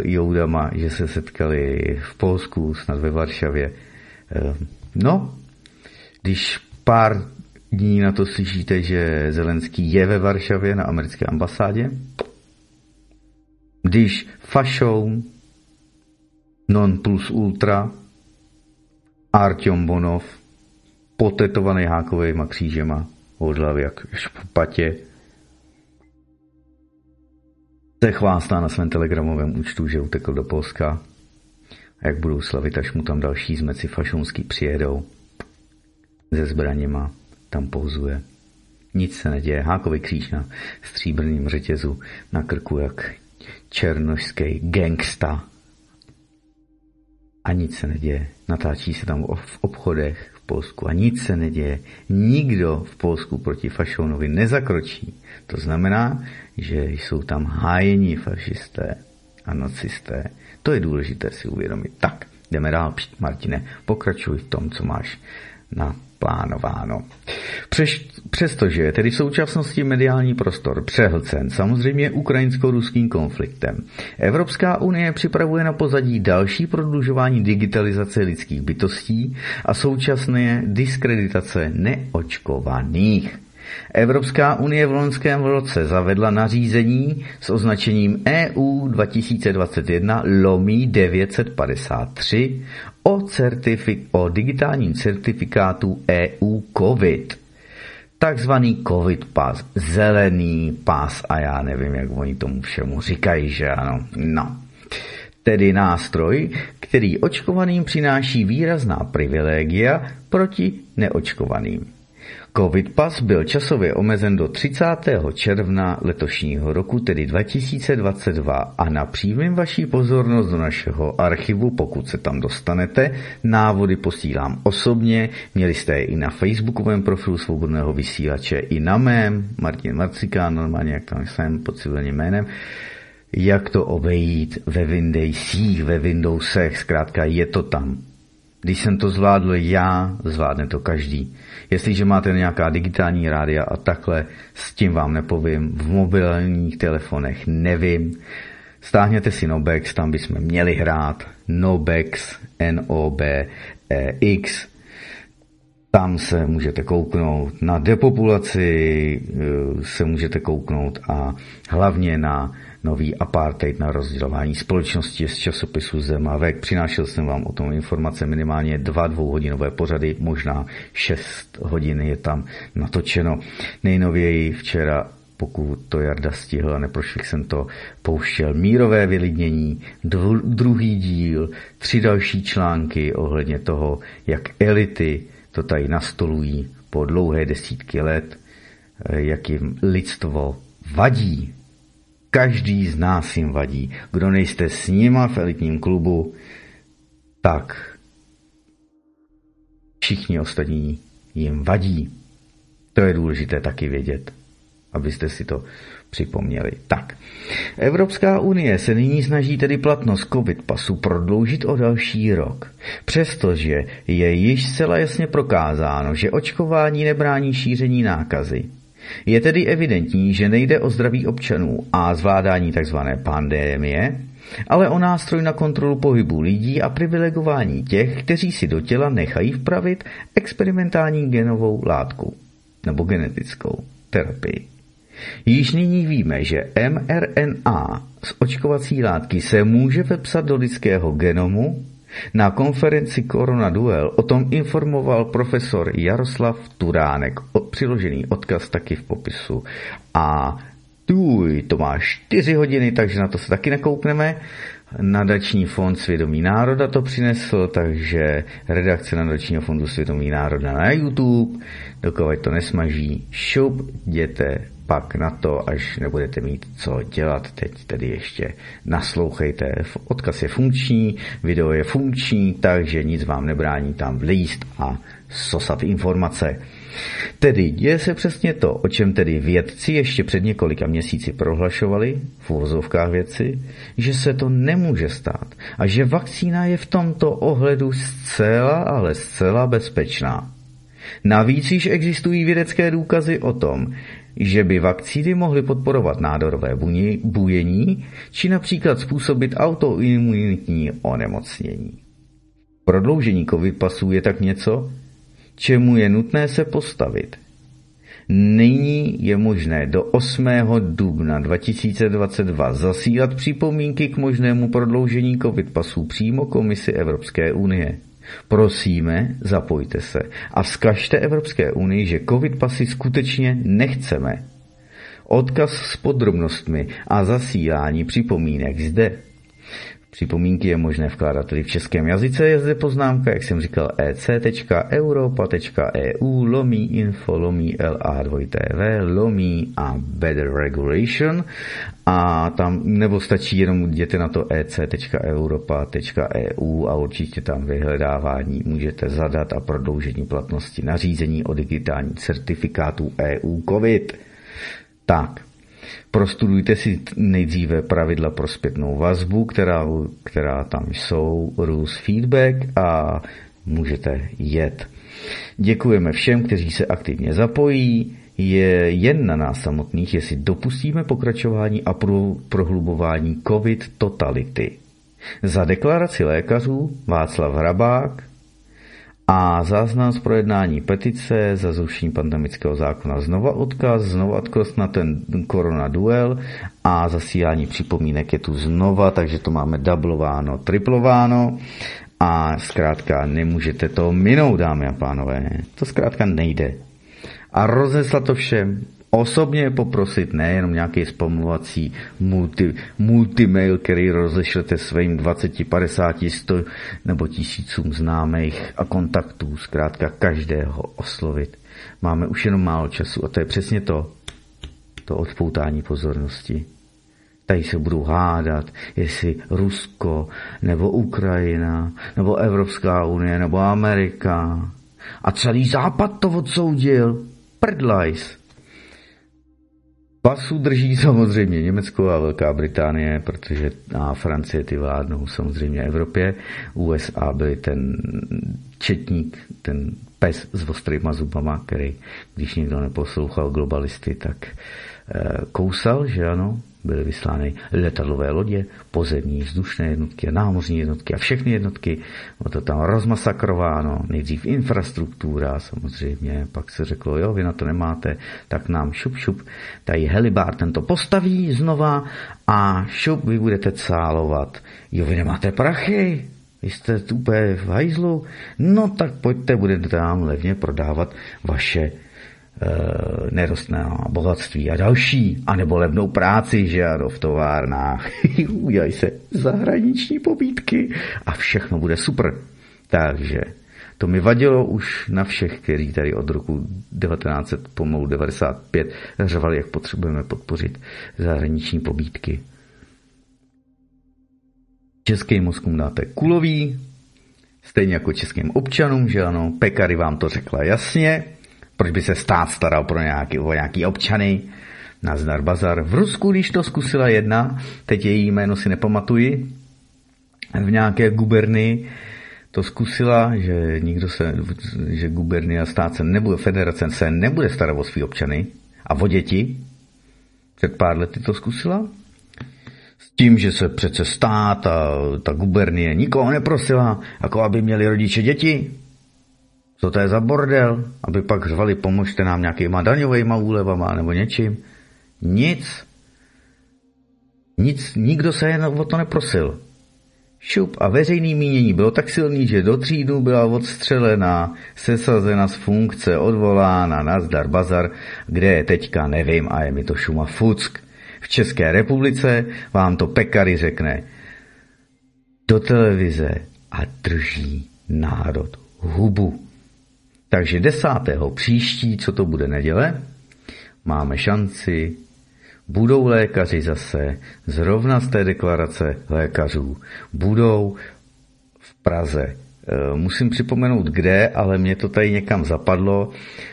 joudama, že se setkali v Polsku, snad ve Varšavě. Uh, no, když pár dní na to slyšíte, že Zelenský je ve Varšavě na americké ambasádě, když fašou non plus ultra Artyom Bonov potetovaný hákovými křížema od hlavy jak špatě. Se chvástá na svém telegramovém účtu, že utekl do Polska. A jak budou slavit, až mu tam další zmeci fašonský přijedou. Se zbraněma tam pouzuje. Nic se neděje. Hákový kříž na stříbrným řetězu na krku jak černožský gangsta. A nic se neděje. Natáčí se tam v obchodech, Polsku a nic se neděje. Nikdo v Polsku proti fašonovi nezakročí. To znamená, že jsou tam hájení fašisté a nacisté. To je důležité si uvědomit. Tak, jdeme dál, Martine, pokračuj v tom, co máš na plánováno. přestože je tedy v současnosti mediální prostor přehlcen samozřejmě ukrajinsko-ruským konfliktem, Evropská unie připravuje na pozadí další prodlužování digitalizace lidských bytostí a současné diskreditace neočkovaných. Evropská unie v loňském roce zavedla nařízení s označením EU 2021 LOMI 953 o, certifik- o digitálním certifikátu EU COVID. Takzvaný COVID pas, zelený pas a já nevím, jak oni tomu všemu říkají, že ano. No. Tedy nástroj, který očkovaným přináší výrazná privilegia proti neočkovaným. Covid Pass byl časově omezen do 30. června letošního roku, tedy 2022 a na příjmem vaší pozornost do našeho archivu, pokud se tam dostanete, návody posílám osobně, měli jste je i na facebookovém profilu Svobodného vysílače, i na mém, Martin Marcikán, normálně jak tam jsem pod civilním jménem, jak to obejít ve Windowsích, ve Windowsech, zkrátka je to tam. Když jsem to zvládl já, zvládne to každý. Jestliže máte nějaká digitální rádia a takhle, s tím vám nepovím, v mobilních telefonech nevím. Stáhněte si Nobex, tam bychom měli hrát. Nobex, N-O-B-E-X. Tam se můžete kouknout na depopulaci, eh, se můžete kouknout a hlavně na nový apartheid na rozdělování společnosti z časopisu Zemavek. Přinášel jsem vám o tom informace minimálně dva dvouhodinové pořady, možná šest hodin je tam natočeno. Nejnověji včera pokud to Jarda stihl a neprošel jsem to, pouštěl Mírové vylidnění, dru, druhý díl, tři další články ohledně toho, jak elity to tady nastolují po dlouhé desítky let, eh, jak jim lidstvo vadí Každý z nás jim vadí. Kdo nejste s nima v elitním klubu, tak všichni ostatní jim vadí. To je důležité taky vědět, abyste si to připomněli. Tak, Evropská unie se nyní snaží tedy platnost COVID pasu prodloužit o další rok. Přestože je již zcela jasně prokázáno, že očkování nebrání šíření nákazy, je tedy evidentní, že nejde o zdraví občanů a zvládání tzv. pandémie, ale o nástroj na kontrolu pohybu lidí a privilegování těch, kteří si do těla nechají vpravit experimentální genovou látku nebo genetickou terapii. Již nyní víme, že mRNA z očkovací látky se může vepsat do lidského genomu na konferenci Corona Duel o tom informoval profesor Jaroslav Turánek, přiložený odkaz taky v popisu. A tuj, to má 4 hodiny, takže na to se taky nakoukneme. Nadační fond Svědomí národa to přinesl, takže redakce Nadačního fondu Svědomí národa na YouTube, dokud to nesmaží, šup, jděte pak na to, až nebudete mít co dělat, teď tedy ještě naslouchejte. Odkaz je funkční, video je funkční, takže nic vám nebrání tam vlíst a sosat informace. Tedy děje se přesně to, o čem tedy vědci ještě před několika měsíci prohlašovali, v uvozovkách věci, že se to nemůže stát a že vakcína je v tomto ohledu zcela, ale zcela bezpečná. Navíc již existují vědecké důkazy o tom, že by vakcíny mohly podporovat nádorové bujení či například způsobit autoimunitní onemocnění. Prodloužení covid pasů je tak něco, čemu je nutné se postavit. Nyní je možné do 8. dubna 2022 zasílat připomínky k možnému prodloužení covid pasů přímo Komisi Evropské unie. Prosíme, zapojte se a vzkažte Evropské unii, že covid pasy skutečně nechceme. Odkaz s podrobnostmi a zasílání připomínek zde Připomínky je možné vkládat tedy v českém jazyce, je zde poznámka, jak jsem říkal, ec.europa.eu lomí info lomí LA2TV lomí a better regulation a tam nebo stačí jenom jděte na to ec.europa.eu a určitě tam vyhledávání můžete zadat a prodloužení platnosti nařízení o digitální certifikátu EU COVID. Tak, Prostudujte si nejdříve pravidla pro zpětnou vazbu, která, která tam jsou, růst feedback a můžete jet. Děkujeme všem, kteří se aktivně zapojí. Je jen na nás samotných, jestli dopustíme pokračování a prohlubování COVID totality. Za deklaraci lékařů Václav Hrabák, a záznam z projednání petice za zrušení pandemického zákona znova odkaz, znova odkaz na ten korona duel a zasílání připomínek je tu znova, takže to máme dublováno, triplováno a zkrátka nemůžete to minout, dámy a pánové. To zkrátka nejde. A rozeslat to všem osobně poprosit, nejenom nějaký spamovací multi, multimail, který rozešlete svým 20, 50, 100 nebo tisícům známých a kontaktů, zkrátka každého oslovit. Máme už jenom málo času a to je přesně to, to odpoutání pozornosti. Tady se budou hádat, jestli Rusko, nebo Ukrajina, nebo Evropská unie, nebo Amerika. A celý západ to odsoudil. Prdlajs. Pasu drží samozřejmě Německo a Velká Británie, protože a Francie ty vládnou samozřejmě Evropě. USA byly ten četník, ten pes s ostrýma zubama, který, když někdo neposlouchal globalisty, tak eh, kousal, že ano, byly vyslány letadlové lodě, pozemní vzdušné jednotky a námořní jednotky a všechny jednotky. Bylo to tam rozmasakrováno, nejdřív infrastruktura samozřejmě, pak se řeklo, jo, vy na to nemáte, tak nám šup šup, tady helibár tento postaví znova a šup, vy budete cálovat. Jo, vy nemáte prachy, vy jste úplně v hajzlu, no tak pojďte, budete tam levně prodávat vaše Eh, nerostné bohatství a další, anebo levnou práci, že ano, v továrnách. Udělají se zahraniční pobídky a všechno bude super. Takže to mi vadilo už na všech, který tady od roku 1900 pomalu 95 řvali, jak potřebujeme podpořit zahraniční pobídky. Českým mozkům dáte kulový, stejně jako českým občanům, že ano, Pekary vám to řekla jasně, proč by se stát staral pro nějaký, o nějaký občany? Nazdar Bazar. V Rusku, když to zkusila jedna, teď její jméno si nepamatuji, v nějaké guberny to zkusila, že nikdo se, že gubernia stát se nebude, federace se nebude starat o svý občany a o děti. Před pár lety to zkusila. S tím, že se přece stát a ta gubernie nikoho neprosila, jako aby měli rodiče děti. Co to je za bordel? Aby pak řvali, pomožte nám nějakýma daňovými úlevama nebo něčím. Nic. Nic, nikdo se jen o to neprosil. Šup a veřejný mínění bylo tak silný, že do tří dnů byla odstřelená, sesazena z funkce, odvolána na zdar bazar, kde je teďka, nevím, a je mi to šuma fuck. V České republice vám to pekary řekne do televize a drží národ hubu. Takže desátého příští, co to bude neděle, máme šanci, budou lékaři zase, zrovna z té deklarace lékařů, budou v Praze. E, musím připomenout kde, ale mě to tady někam zapadlo,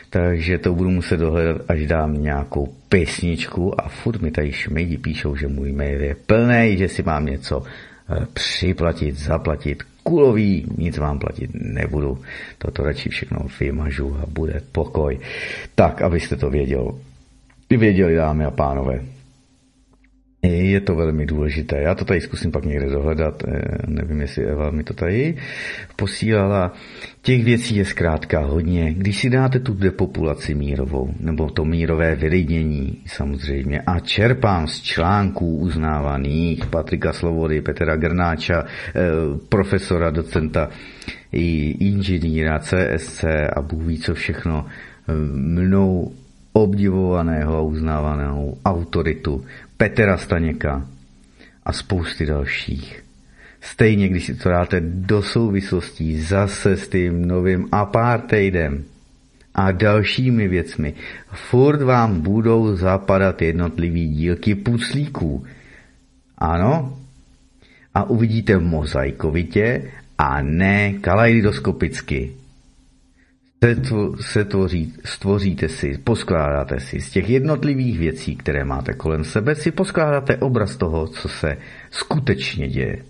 takže to budu muset dohledat, až dám nějakou písničku a furt mi tady šmejdi píšou, že můj mail je plný, že si mám něco e, připlatit, zaplatit, kulový, nic vám platit nebudu. Toto radši všechno vymažu a bude pokoj. Tak, abyste to věděl. Věděli, dámy a pánové. Je to velmi důležité. Já to tady zkusím pak někde dohledat. Eh, nevím, jestli Eva mi to tady posílala. Těch věcí je zkrátka hodně. Když si dáte tu depopulaci mírovou, nebo to mírové vylidnění samozřejmě, a čerpám z článků uznávaných Patrika Slovody, Petra Grnáča, eh, profesora, docenta i inženýra CSC a Bůh ví co všechno, eh, mnou obdivovaného a uznávaného autoritu Petra Staněka a spousty dalších. Stejně, když si to dáte do souvislostí zase s tím novým apartheidem a dalšími věcmi, furt vám budou zapadat jednotlivý dílky puclíků. Ano? A uvidíte mozaikovitě a ne kaleidoskopicky se tvoří, stvoříte si, poskládáte si z těch jednotlivých věcí, které máte kolem sebe, si poskládáte obraz toho, co se skutečně děje.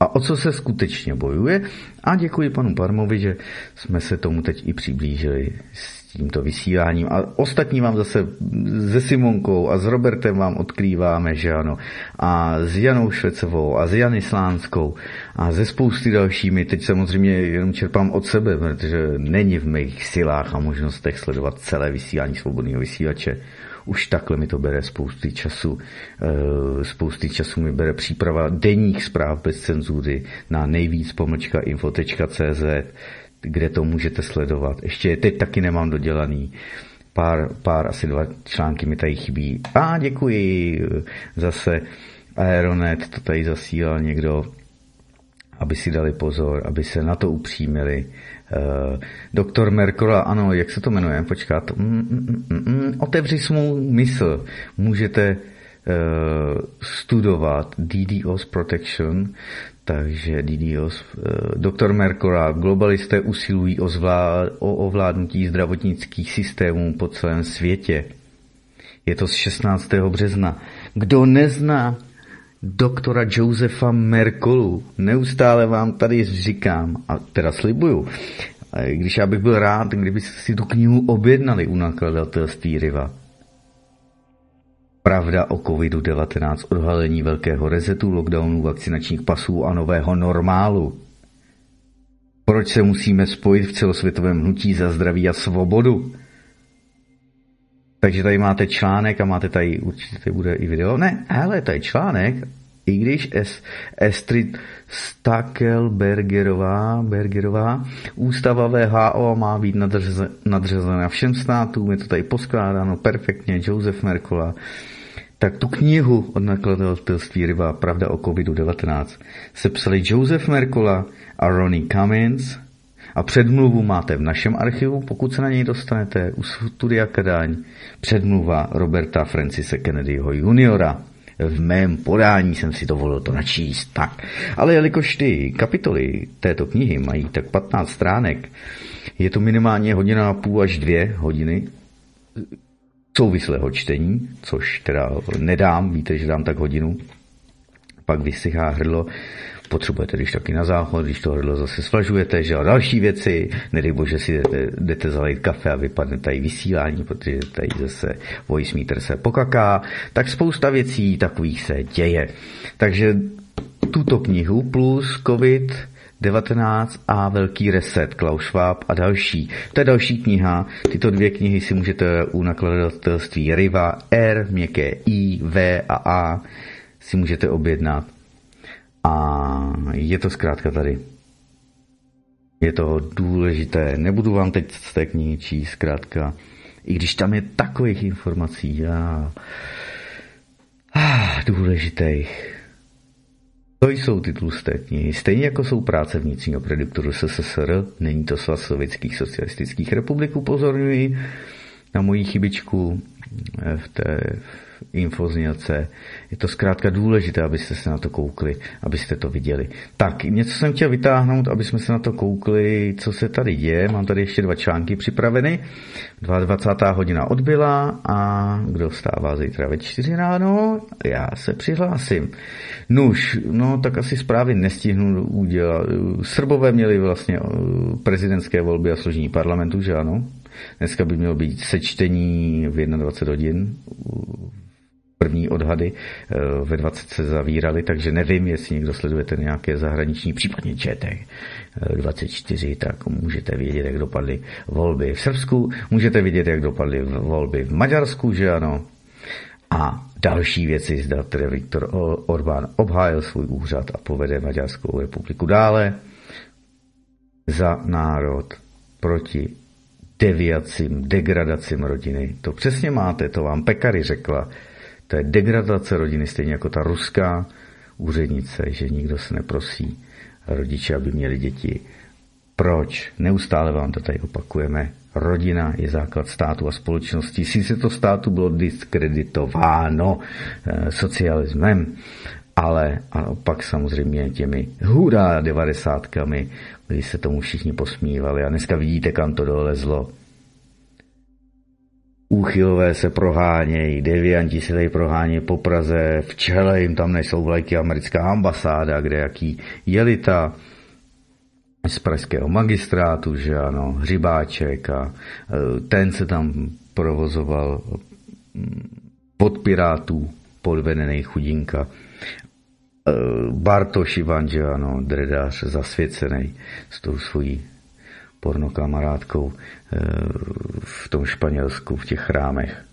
A o co se skutečně bojuje. A děkuji panu Parmovi, že jsme se tomu teď i přiblížili tímto vysíláním. A ostatní vám zase se Simonkou a s Robertem vám odkrýváme, že ano. A s Janou Švecovou a s Jany Slánskou a ze spousty dalšími. Teď samozřejmě jenom čerpám od sebe, protože není v mých silách a možnostech sledovat celé vysílání svobodného vysílače už takhle mi to bere spousty času. Eh, spousty času mi bere příprava denních zpráv bez cenzury na nejvíc pomlčka info.cz, kde to můžete sledovat. Ještě je teď taky nemám dodělaný. Pár, pár, asi dva články mi tady chybí. A děkuji zase Aeronet, to tady zasílal někdo, aby si dali pozor, aby se na to upřímili. Uh, doktor Merkola, ano, jak se to jmenuje, počkat, mm, mm, mm, otevři svou mysl, můžete uh, studovat DDoS Protection, takže DDoS, uh, doktor Merkola, globalisté usilují o, zvlá, o ovládnutí zdravotnických systémů po celém světě. Je to z 16. března. Kdo nezná doktora Josefa Merkolu, neustále vám tady říkám, a teda slibuju, když já bych byl rád, kdybyste si tu knihu objednali u nakladatelství Riva. Pravda o COVID-19, odhalení velkého resetu, lockdownu, vakcinačních pasů a nového normálu. Proč se musíme spojit v celosvětovém hnutí za zdraví a svobodu? Takže tady máte článek a máte tady, určitě tady bude i video. Ne, ale tady článek, i když es, Estrid Stakelbergerová Bergerová, ústava VHO má být nadřazena všem státům, je to tady poskládáno perfektně, Josef Merkola, tak tu knihu od nakladatelství Ryba Pravda o COVID-19 sepsali Josef Merkola a Ronnie Cummins. A předmluvu máte v našem archivu, pokud se na něj dostanete, u Studia Kadaň, předmluva Roberta Francise Kennedyho juniora. V mém podání jsem si dovolil to načíst. Tak. Ale jelikož ty kapitoly této knihy mají tak 15 stránek, je to minimálně hodina a půl až dvě hodiny souvislého čtení, což teda nedám, víte, že dám tak hodinu, pak vysychá hrdlo, potřebujete když taky na záchod, když to hrdlo zase svažujete, že a další věci, nedej bože si jdete, jdete zalejt kafe a vypadne tady vysílání, protože tady zase voice meter se pokaká, tak spousta věcí takových se děje. Takže tuto knihu plus COVID 19 a Velký reset, Klaus Schwab a další. To je další kniha. Tyto dvě knihy si můžete u nakladatelství Riva R, měkké I, V a A si můžete objednat. A je to zkrátka tady. Je to důležité. Nebudu vám teď z té knihy číst zkrátka. I když tam je takových informací a, a důležitých. To jsou ty tlusté knihy. Stejně jako jsou práce vnitřního prediktoru SSSR, není to svaz sovětských socialistických republik, upozorňuji na moji chybičku v té infoznělce. Je to zkrátka důležité, abyste se na to koukli, abyste to viděli. Tak, něco jsem chtěl vytáhnout, aby jsme se na to koukli, co se tady děje. Mám tady ještě dva články připraveny. 22. hodina odbyla a kdo vstává zítra ve 4 ráno, já se přihlásím. Nuž, no tak asi zprávy nestihnu udělat. Srbové měli vlastně eh, prezidentské volby a složení parlamentu, že ano? Dneska by mělo být sečtení v 21 hodin první odhady eh, ve 20 se zavíraly, takže nevím, jestli někdo sledujete nějaké zahraniční, případně ČT 24, tak můžete vědět, jak dopadly volby v Srbsku, můžete vidět, jak dopadly volby v Maďarsku, že ano, a další věci, zda tedy Viktor Orbán obhájil svůj úřad a povede Maďarskou republiku dále za národ proti deviacím, degradacím rodiny. To přesně máte, to vám Pekary řekla to je degradace rodiny, stejně jako ta ruská úřednice, že nikdo se neprosí rodiče, aby měli děti. Proč? Neustále vám to tady opakujeme. Rodina je základ státu a společnosti. Sice to státu bylo diskreditováno e, socialismem, ale a pak samozřejmě těmi hurá devadesátkami, kdy se tomu všichni posmívali a dneska vidíte, kam to dolezlo. Úchylové se prohánějí, devianti se tady prohánějí po Praze, v čele jim tam nejsou vlajky americká ambasáda, kde jaký jelita z pražského magistrátu, že ano, Hřibáček a e, ten se tam provozoval pod pirátů podvedený chudinka. E, Bartoš Ivan, že ano, dredář zasvěcený s tou svojí pornokamarádkou eh, v tom Španělsku, v těch chrámech.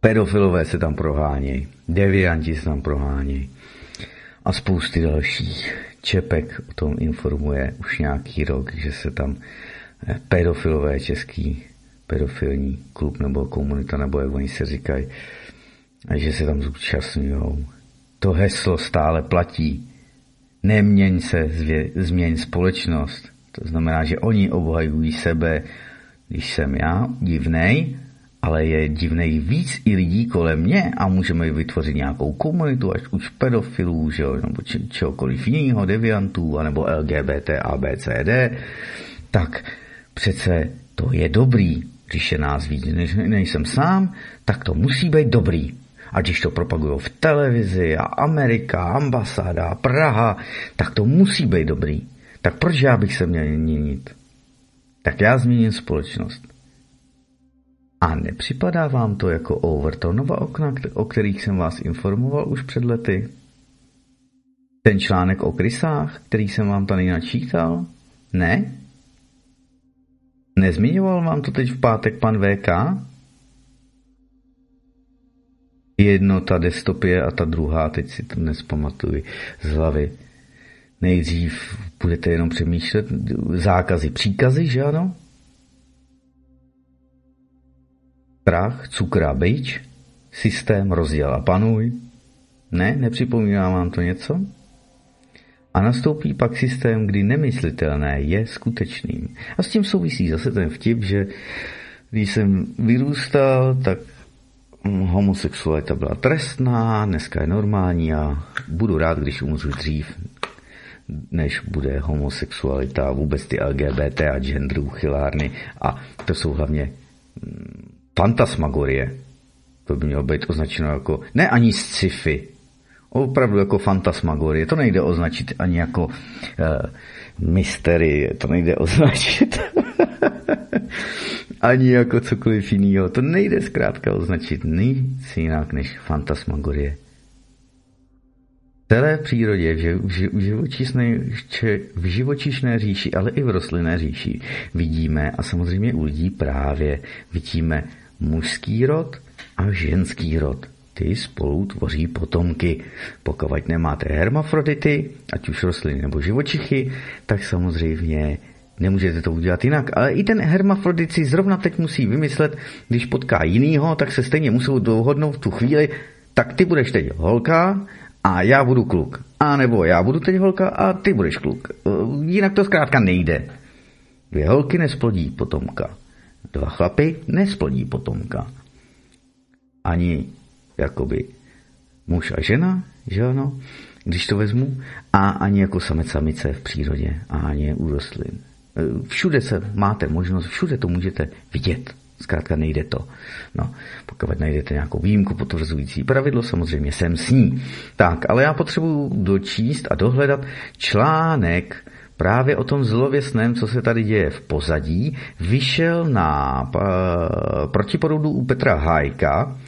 Pedofilové se tam prohánějí, devianti se tam prohánějí a spousty dalších. Čepek o tom informuje už nějaký rok, že se tam eh, pedofilové český pedofilní klub nebo komunita, nebo jak oni se říkají, že se tam zúčastňují. To heslo stále platí neměň se, změň společnost. To znamená, že oni obhajují sebe, když jsem já divnej, ale je divnej víc i lidí kolem mě a můžeme vytvořit nějakou komunitu, až už pedofilů, že jo, nebo či, čehokoliv jiného, deviantů, anebo LGBT, ABCD, tak přece to je dobrý. Když je nás víc, než nejsem sám, tak to musí být dobrý. A když to propagují v televizi a Amerika, ambasáda, Praha, tak to musí být dobrý. Tak proč já bych se měl měnit? Tak já změním společnost. A nepřipadá vám to jako Overtonova okna, o kterých jsem vás informoval už před lety? Ten článek o krysách, který jsem vám tady načítal? Ne? Nezmiňoval vám to teď v pátek pan VK? Jedno ta destopie a ta druhá, teď si to nespamatuji z hlavy. Nejdřív budete jenom přemýšlet zákazy, příkazy, že ano? Strach, cukr a byč, systém rozděl a panuj. Ne, nepřipomíná vám to něco? A nastoupí pak systém, kdy nemyslitelné je skutečným. A s tím souvisí zase ten vtip, že když jsem vyrůstal, tak homosexualita byla trestná, dneska je normální a budu rád, když umřu dřív, než bude homosexualita, vůbec ty LGBT a gender uchylárny a to jsou hlavně mm, fantasmagorie. To by mělo být označeno jako, ne ani sci-fi, opravdu jako fantasmagorie. To nejde označit ani jako uh, mystery, to nejde označit ani jako cokoliv jiného. To nejde zkrátka označit nic jinak než fantasmagorie. V celé přírodě, v, živočišné, v živočišné říši, ale i v rostlinné říši vidíme, a samozřejmě u lidí právě vidíme mužský rod a ženský rod. Ty spolu tvoří potomky. Pokud nemáte hermafrodity, ať už rostliny nebo živočichy, tak samozřejmě nemůžete to udělat jinak. Ale i ten hermafrodit si zrovna teď musí vymyslet, když potká jinýho, tak se stejně musí dohodnout v tu chvíli, tak ty budeš teď holka a já budu kluk. A nebo já budu teď holka a ty budeš kluk. Jinak to zkrátka nejde. Dvě holky nesplodí potomka. Dva chlapy nesplodí potomka. Ani jakoby muž a žena, že ano, když to vezmu, a ani jako samec samice v přírodě, a ani u rostlin. Všude se máte možnost, všude to můžete vidět. Zkrátka nejde to. No, pokud najdete nějakou výjimku potvrzující pravidlo, samozřejmě jsem s ní. Tak, ale já potřebuji dočíst a dohledat článek právě o tom zlověsném, co se tady děje v pozadí, vyšel na uh, protiporoudu u Petra Hajka.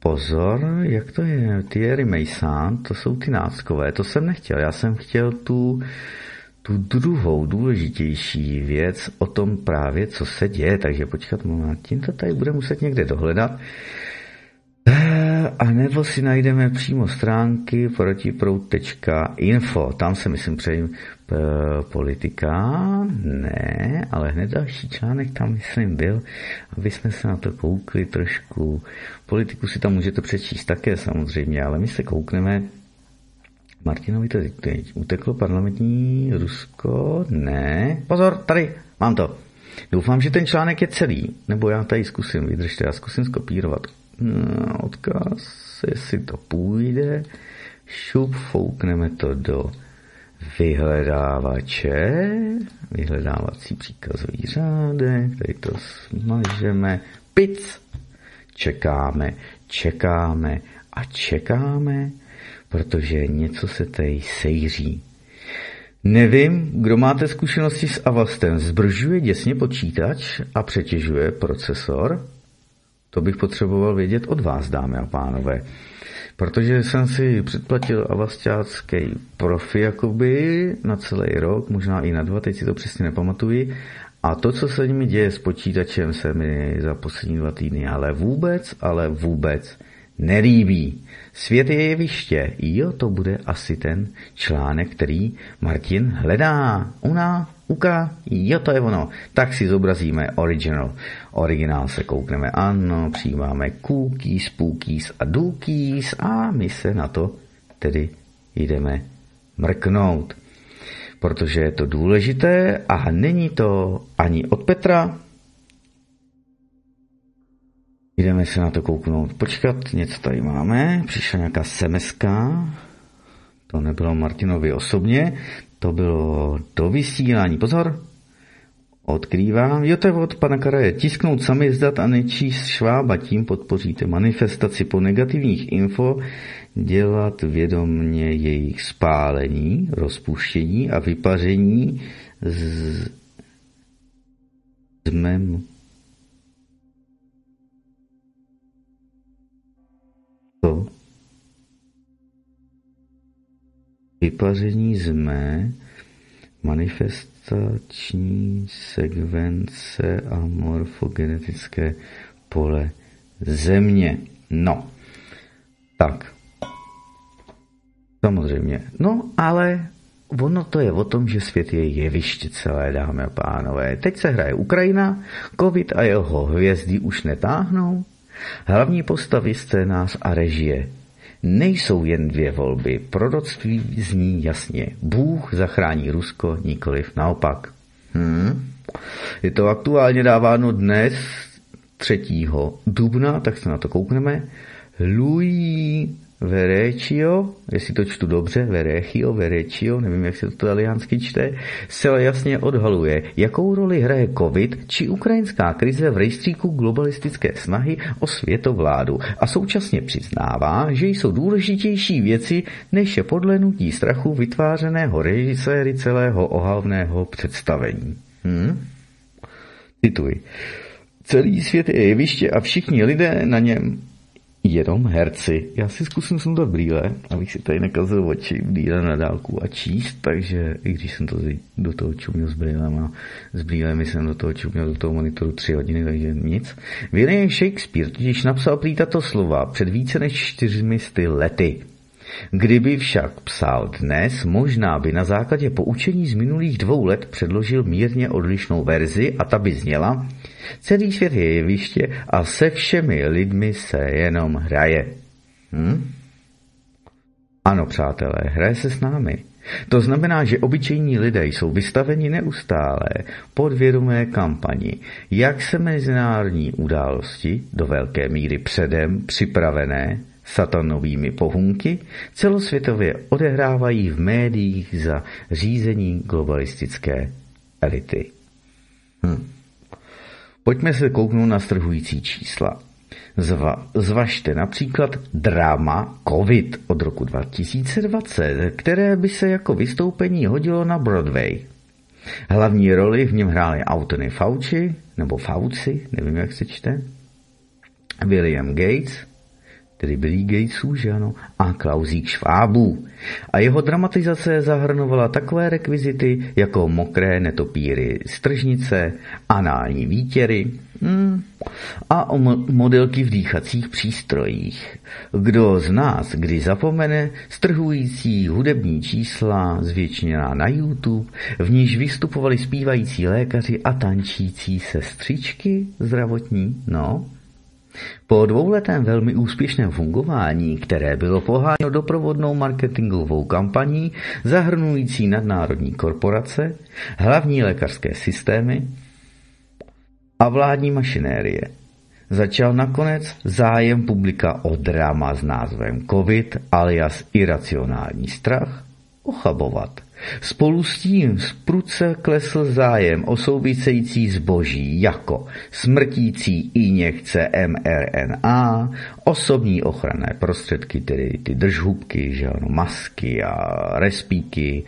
Pozor, jak to je? Thierry Mason, to jsou ty náckové, to jsem nechtěl. Já jsem chtěl tu, tu druhou důležitější věc o tom právě, co se děje. Takže počkat, Martin to tady bude muset někde dohledat. A nebo si najdeme přímo stránky protiprout.info. Tam se myslím přejím politika. Ne, ale hned další článek tam myslím byl, aby jsme se na to koukli trošku. Politiku si tam můžete přečíst také samozřejmě, ale my se koukneme Martinovi to teď uteklo parlamentní Rusko? Ne. Pozor, tady, mám to. Doufám, že ten článek je celý, nebo já tady zkusím, vydržte, já zkusím skopírovat no, odkaz, jestli to půjde. Šup, foukneme to do vyhledávače, vyhledávací příkazový řádek, tady to smažeme, pic, čekáme, čekáme a čekáme, protože něco se tady sejří. Nevím, kdo máte zkušenosti s Avastem. Zbržuje děsně počítač a přetěžuje procesor? To bych potřeboval vědět od vás, dámy a pánové. Protože jsem si předplatil avastácký profi jakoby na celý rok, možná i na dva, teď si to přesně nepamatuji. A to, co se mi děje s počítačem, se mi za poslední dva týdny ale vůbec, ale vůbec nelíbí. Svět je jeviště. Jo, to bude asi ten článek, který Martin hledá. Una, uka, jo, to je ono. Tak si zobrazíme original. Originál se koukneme, ano, přijímáme cookies, pookies a dookies a my se na to tedy jdeme mrknout. Protože je to důležité a není to ani od Petra, Jdeme se na to kouknout. Počkat, něco tady máme. Přišla nějaká semeska. To nebylo Martinovi osobně. To bylo do vysílání. Pozor. Odkrývám, jo to je od pana Karaje, tisknout sami zdat a nečíst švába, tím podpoříte manifestaci po negativních info, dělat vědomně jejich spálení, rozpuštění a vypaření z, z mem. To? Vypaření z mé manifestační sekvence a morfogenetické pole země. No, tak. Samozřejmě. No, ale ono to je o tom, že svět je jeviště celé, dámy a pánové. Teď se hraje Ukrajina, covid a jeho hvězdy už netáhnou. Hlavní postavy, scénář a režie Nejsou jen dvě volby, proroctví zní jasně. Bůh zachrání Rusko, nikoliv naopak. Hmm. Je to aktuálně dáváno dnes 3. dubna, tak se na to koukneme. Louis Vereccio, jestli to čtu dobře, Verecchio, Vereccio, nevím, jak se to taliansky čte, zcela jasně odhaluje, jakou roli hraje COVID či ukrajinská krize v rejstříku globalistické snahy o světovládu a současně přiznává, že jsou důležitější věci, než je podlenutí strachu vytvářeného režiséry celého ohavného představení. Hm? Cituji. Celý svět je jeviště a všichni lidé na něm jenom herci. Já si zkusím sundat brýle, abych si tady nekazil oči brýle na dálku a číst, takže i když jsem to do toho čuměl s brýlema, s brýlemi jsem do toho čuměl do toho monitoru tři hodiny, takže nic. William Shakespeare totiž napsal prý tato slova před více než čtyřmi sty lety. Kdyby však psal dnes, možná by na základě poučení z minulých dvou let předložil mírně odlišnou verzi a ta by zněla Celý svět je jeviště a se všemi lidmi se jenom hraje. Hm? Ano, přátelé, hraje se s námi. To znamená, že obyčejní lidé jsou vystaveni neustále podvědomé kampani, jak se mezinárodní události do velké míry předem připravené satanovými pohunky celosvětově odehrávají v médiích za řízení globalistické elity. Hm. Pojďme se kouknout na strhující čísla. Zva, zvažte například drama COVID od roku 2020, které by se jako vystoupení hodilo na Broadway. Hlavní roli v něm hráli Anthony Fauci, nebo Fauci, nevím jak se čte, William Gates, tedy Billy Gatesů, že ano, a Klausík Švábů. A jeho dramatizace zahrnovala takové rekvizity jako mokré netopíry stržnice, anální výtěry hmm, a modelky v dýchacích přístrojích. Kdo z nás kdy zapomene strhující hudební čísla zvětšená na YouTube, v níž vystupovali zpívající lékaři a tančící sestřičky zdravotní? No, po dvouletém velmi úspěšném fungování, které bylo poháněno doprovodnou marketingovou kampaní zahrnující nadnárodní korporace, hlavní lékařské systémy a vládní mašinérie, začal nakonec zájem publika o drama s názvem COVID alias iracionální strach ochabovat. Spolu s tím prudce klesl zájem o související zboží jako smrtící injekce mRNA, osobní ochranné prostředky, tedy ty držhubky, že ano, masky a respíky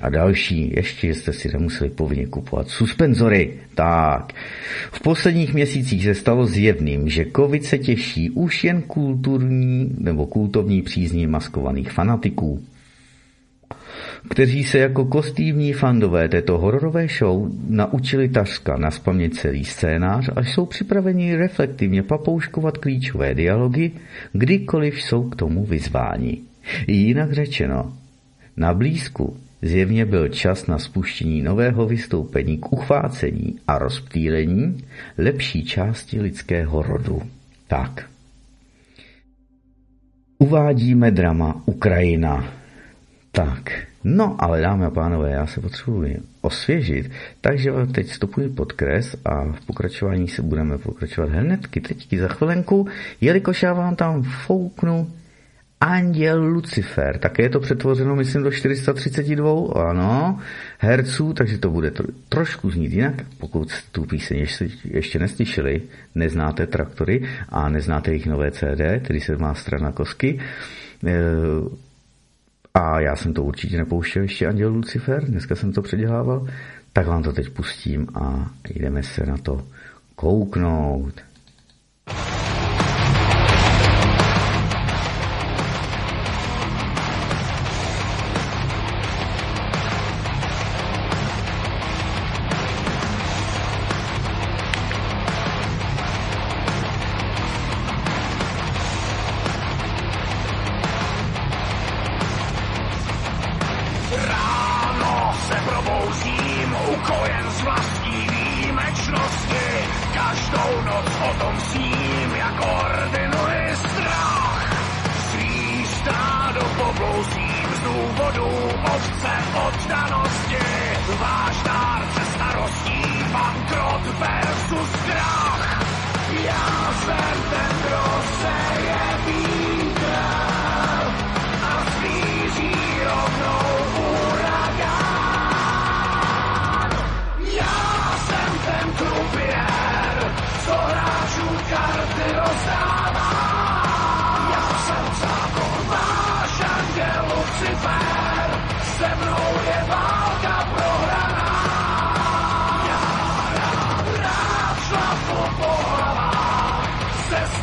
a další. Ještě jste si nemuseli povinně kupovat suspenzory. Tak, v posledních měsících se stalo zjevným, že covid se těší už jen kulturní nebo kultovní přízní maskovaných fanatiků kteří se jako kostýmní fandové této hororové show naučili tařka naspamět celý scénář a jsou připraveni reflektivně papouškovat klíčové dialogy, kdykoliv jsou k tomu vyzváni. Jinak řečeno, na blízku zjevně byl čas na spuštění nového vystoupení k uchvácení a rozptýlení lepší části lidského rodu. Tak. Uvádíme drama Ukrajina. Tak. No, ale dámy a pánové, já se potřebuji osvěžit, takže teď stopuji podkres a v pokračování se budeme pokračovat hnedky teďky za chvilenku, jelikož já vám tam fouknu Anděl Lucifer. Také je to přetvořeno, myslím, do 432, ano, herců, takže to bude tro, trošku znít jinak. Pokud tu píseň ještě, ještě neslyšeli, neznáte traktory a neznáte jejich nové CD, který se má strana kosky, e, a já jsem to určitě nepouštěl ještě Anděl Lucifer, dneska jsem to předělával, tak vám to teď pustím a jdeme se na to kouknout. Ano,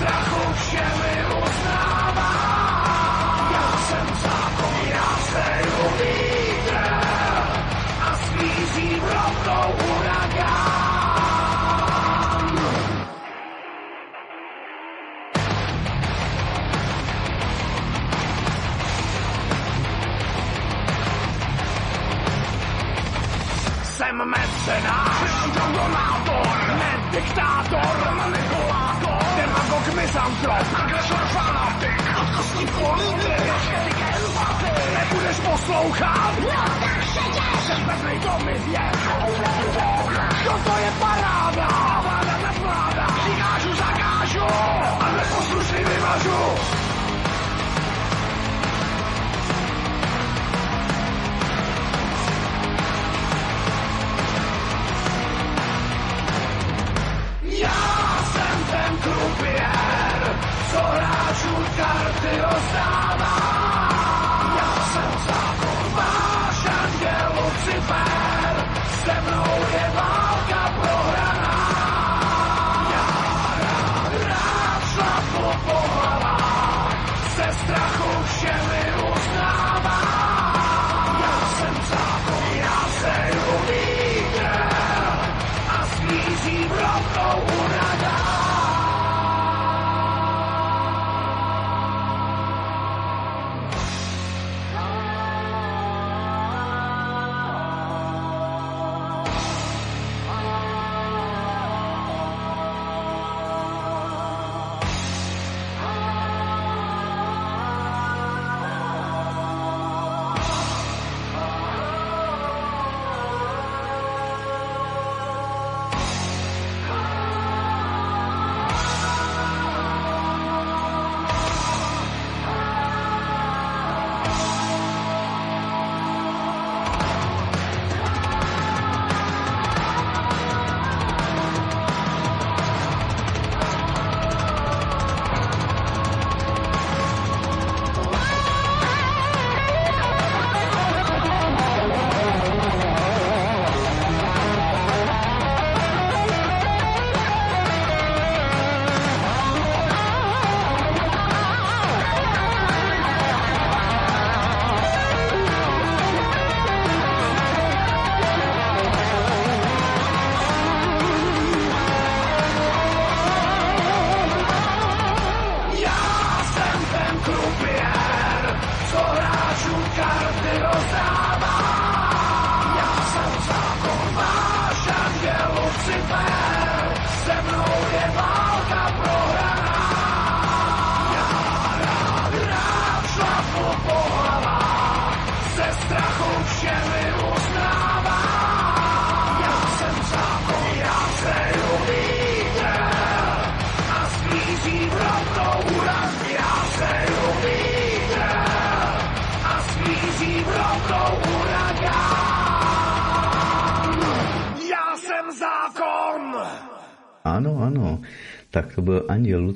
страху всем! Yeah!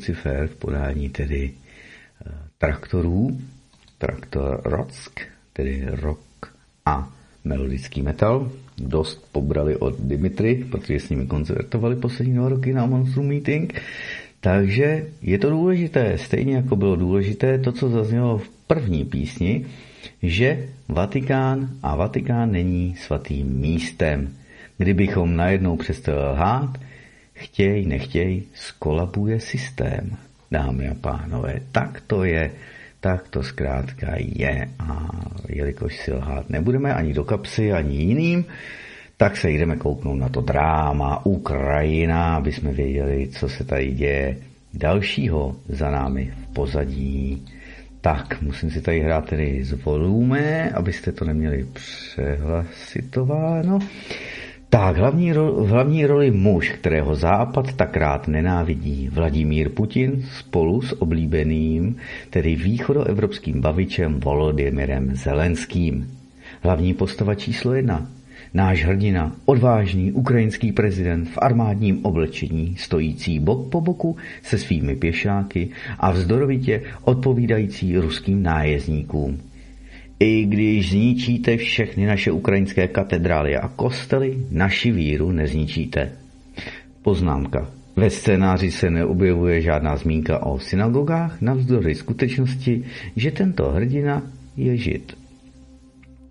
Lucifer v podání tedy uh, traktorů, traktor Rock, tedy rock a melodický metal. Dost pobrali od Dimitry, protože s nimi koncertovali poslední dva roky na Monstrum Meeting. Takže je to důležité, stejně jako bylo důležité to, co zaznělo v první písni, že Vatikán a Vatikán není svatým místem. Kdybychom najednou přestali lhát, chtěj, nechtěj, skolabuje systém. Dámy a pánové, tak to je, tak to zkrátka je. A jelikož si lhát nebudeme ani do kapsy, ani jiným, tak se jdeme kouknout na to dráma Ukrajina, aby jsme věděli, co se tady děje dalšího za námi v pozadí. Tak, musím si tady hrát tedy z volume, abyste to neměli přehlasitováno. Tak, hlavní, ro, hlavní roli muž, kterého Západ tak rád nenávidí, Vladimír Putin spolu s oblíbeným, tedy východoevropským bavičem Volodymyrem Zelenským. Hlavní postava číslo jedna, Náš hrdina, odvážný ukrajinský prezident v armádním oblečení, stojící bok po boku se svými pěšáky a vzdorovitě odpovídající ruským nájezdníkům. I když zničíte všechny naše ukrajinské katedrály a kostely, naši víru nezničíte. Poznámka. Ve scénáři se neobjevuje žádná zmínka o synagogách, navzdory skutečnosti, že tento hrdina je žid.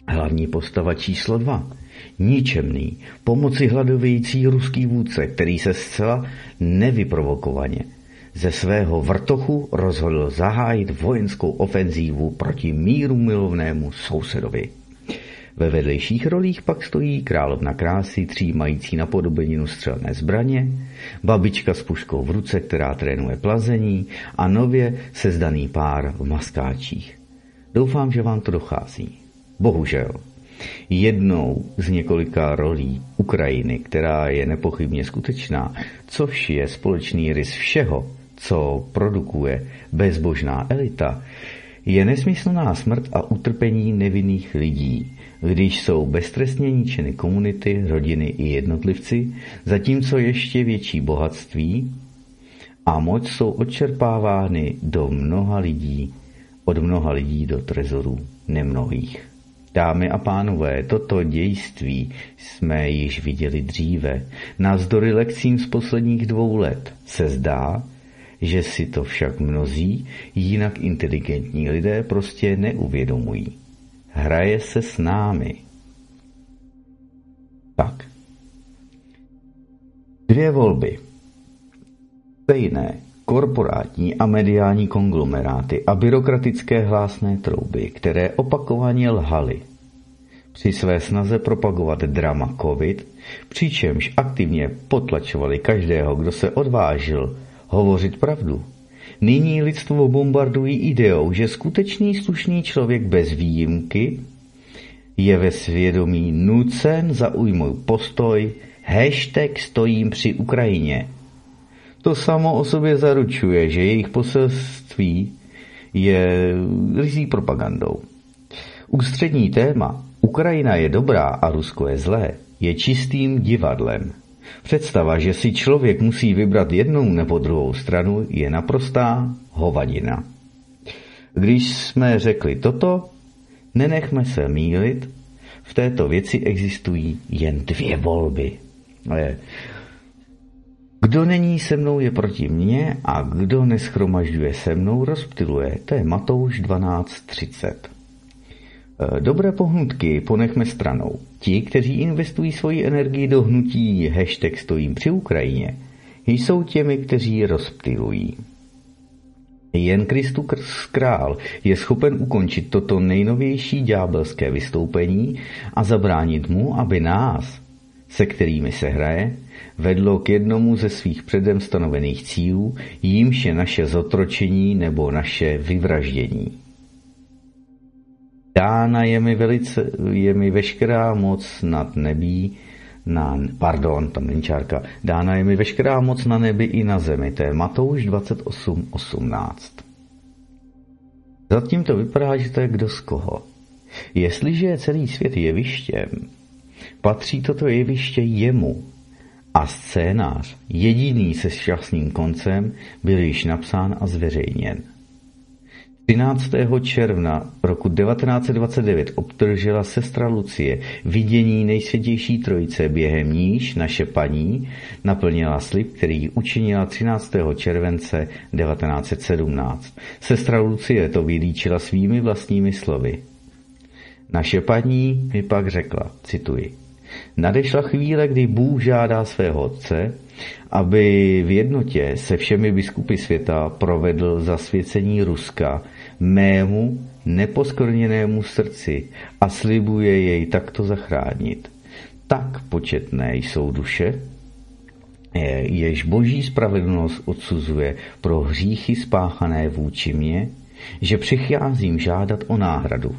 Hlavní postava číslo 2 ničemný, pomoci hladovějící ruský vůdce, který se zcela nevyprovokovaně ze svého vrtochu rozhodl zahájit vojenskou ofenzívu proti míru milovnému sousedovi. Ve vedlejších rolích pak stojí královna krásy, třímající na podobeninu střelné zbraně, babička s puškou v ruce, která trénuje plazení a nově sezdaný pár v maskáčích. Doufám, že vám to dochází. Bohužel, jednou z několika rolí Ukrajiny, která je nepochybně skutečná, což je společný rys všeho, co produkuje bezbožná elita, je nesmyslná smrt a utrpení nevinných lidí, když jsou beztrestně ničeny komunity, rodiny i jednotlivci, zatímco ještě větší bohatství a moc jsou odčerpávány do mnoha lidí, od mnoha lidí do trezorů nemnohých. Dámy a pánové, toto dějství jsme již viděli dříve. Navzdory lekcím z posledních dvou let se zdá, že si to však mnozí jinak inteligentní lidé prostě neuvědomují. Hraje se s námi. Tak. Dvě volby. Stejné korporátní a mediální konglomeráty a byrokratické hlásné trouby, které opakovaně lhaly při své snaze propagovat drama COVID, přičemž aktivně potlačovali každého, kdo se odvážil hovořit pravdu. Nyní lidstvo bombardují ideou, že skutečný slušný člověk bez výjimky je ve svědomí nucen zaujmout postoj hashtag stojím při Ukrajině to samo o sobě zaručuje, že jejich poselství je rizí propagandou. Ústřední téma Ukrajina je dobrá a Rusko je zlé je čistým divadlem. Představa, že si člověk musí vybrat jednou nebo druhou stranu, je naprostá hovadina. Když jsme řekli toto, nenechme se mílit, v této věci existují jen dvě volby. Kdo není se mnou je proti mně a kdo neschromažďuje se mnou rozptiluje. To je Matouš 12.30. E, dobré pohnutky ponechme stranou. Ti, kteří investují svoji energii do hnutí hashtag stojím při Ukrajině, jsou těmi, kteří rozptilují. Jen Kristus král je schopen ukončit toto nejnovější ďábelské vystoupení a zabránit mu, aby nás, se kterými se hraje, vedlo k jednomu ze svých předem stanovených cílů, jímž je naše zotročení nebo naše vyvraždění. Dána je mi, velice, je mi veškerá moc nad nebí, na, pardon, tam není čárka, dána je mi veškerá moc na nebi i na zemi, to je Matouš 28.18. Zatím to vypadá, že to je kdo z koho. Jestliže je celý svět jevištěm, patří toto jeviště jemu, a scénář, jediný se šťastným koncem, byl již napsán a zveřejněn. 13. června roku 1929 obdržela sestra Lucie vidění nejsvětější trojice, během níž naše paní naplnila slib, který učinila 13. července 1917. Sestra Lucie to vylíčila svými vlastními slovy. Naše paní mi pak řekla, cituji, Nadešla chvíle, kdy Bůh žádá svého otce, aby v jednotě se všemi biskupy světa provedl zasvěcení Ruska mému neposkorněnému srdci a slibuje jej takto zachránit. Tak početné jsou duše, jež boží spravedlnost odsuzuje pro hříchy spáchané vůči mě, že přicházím žádat o náhradu.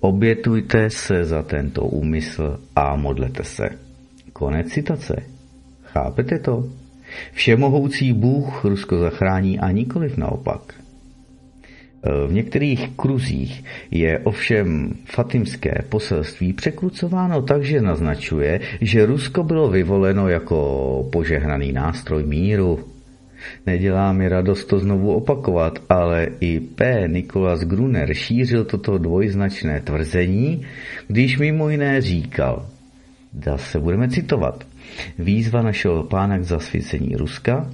Obětujte se za tento úmysl a modlete se. Konec citace. Chápete to? Všemohoucí Bůh Rusko zachrání a nikoliv naopak. V některých kruzích je ovšem fatimské poselství překrucováno tak, že naznačuje, že Rusko bylo vyvoleno jako požehnaný nástroj míru. Nedělá mi radost to znovu opakovat, ale i P. Nikolas Gruner šířil toto dvojznačné tvrzení, když mimo jiné říkal, se budeme citovat, výzva našeho pána k zasvěcení Ruska,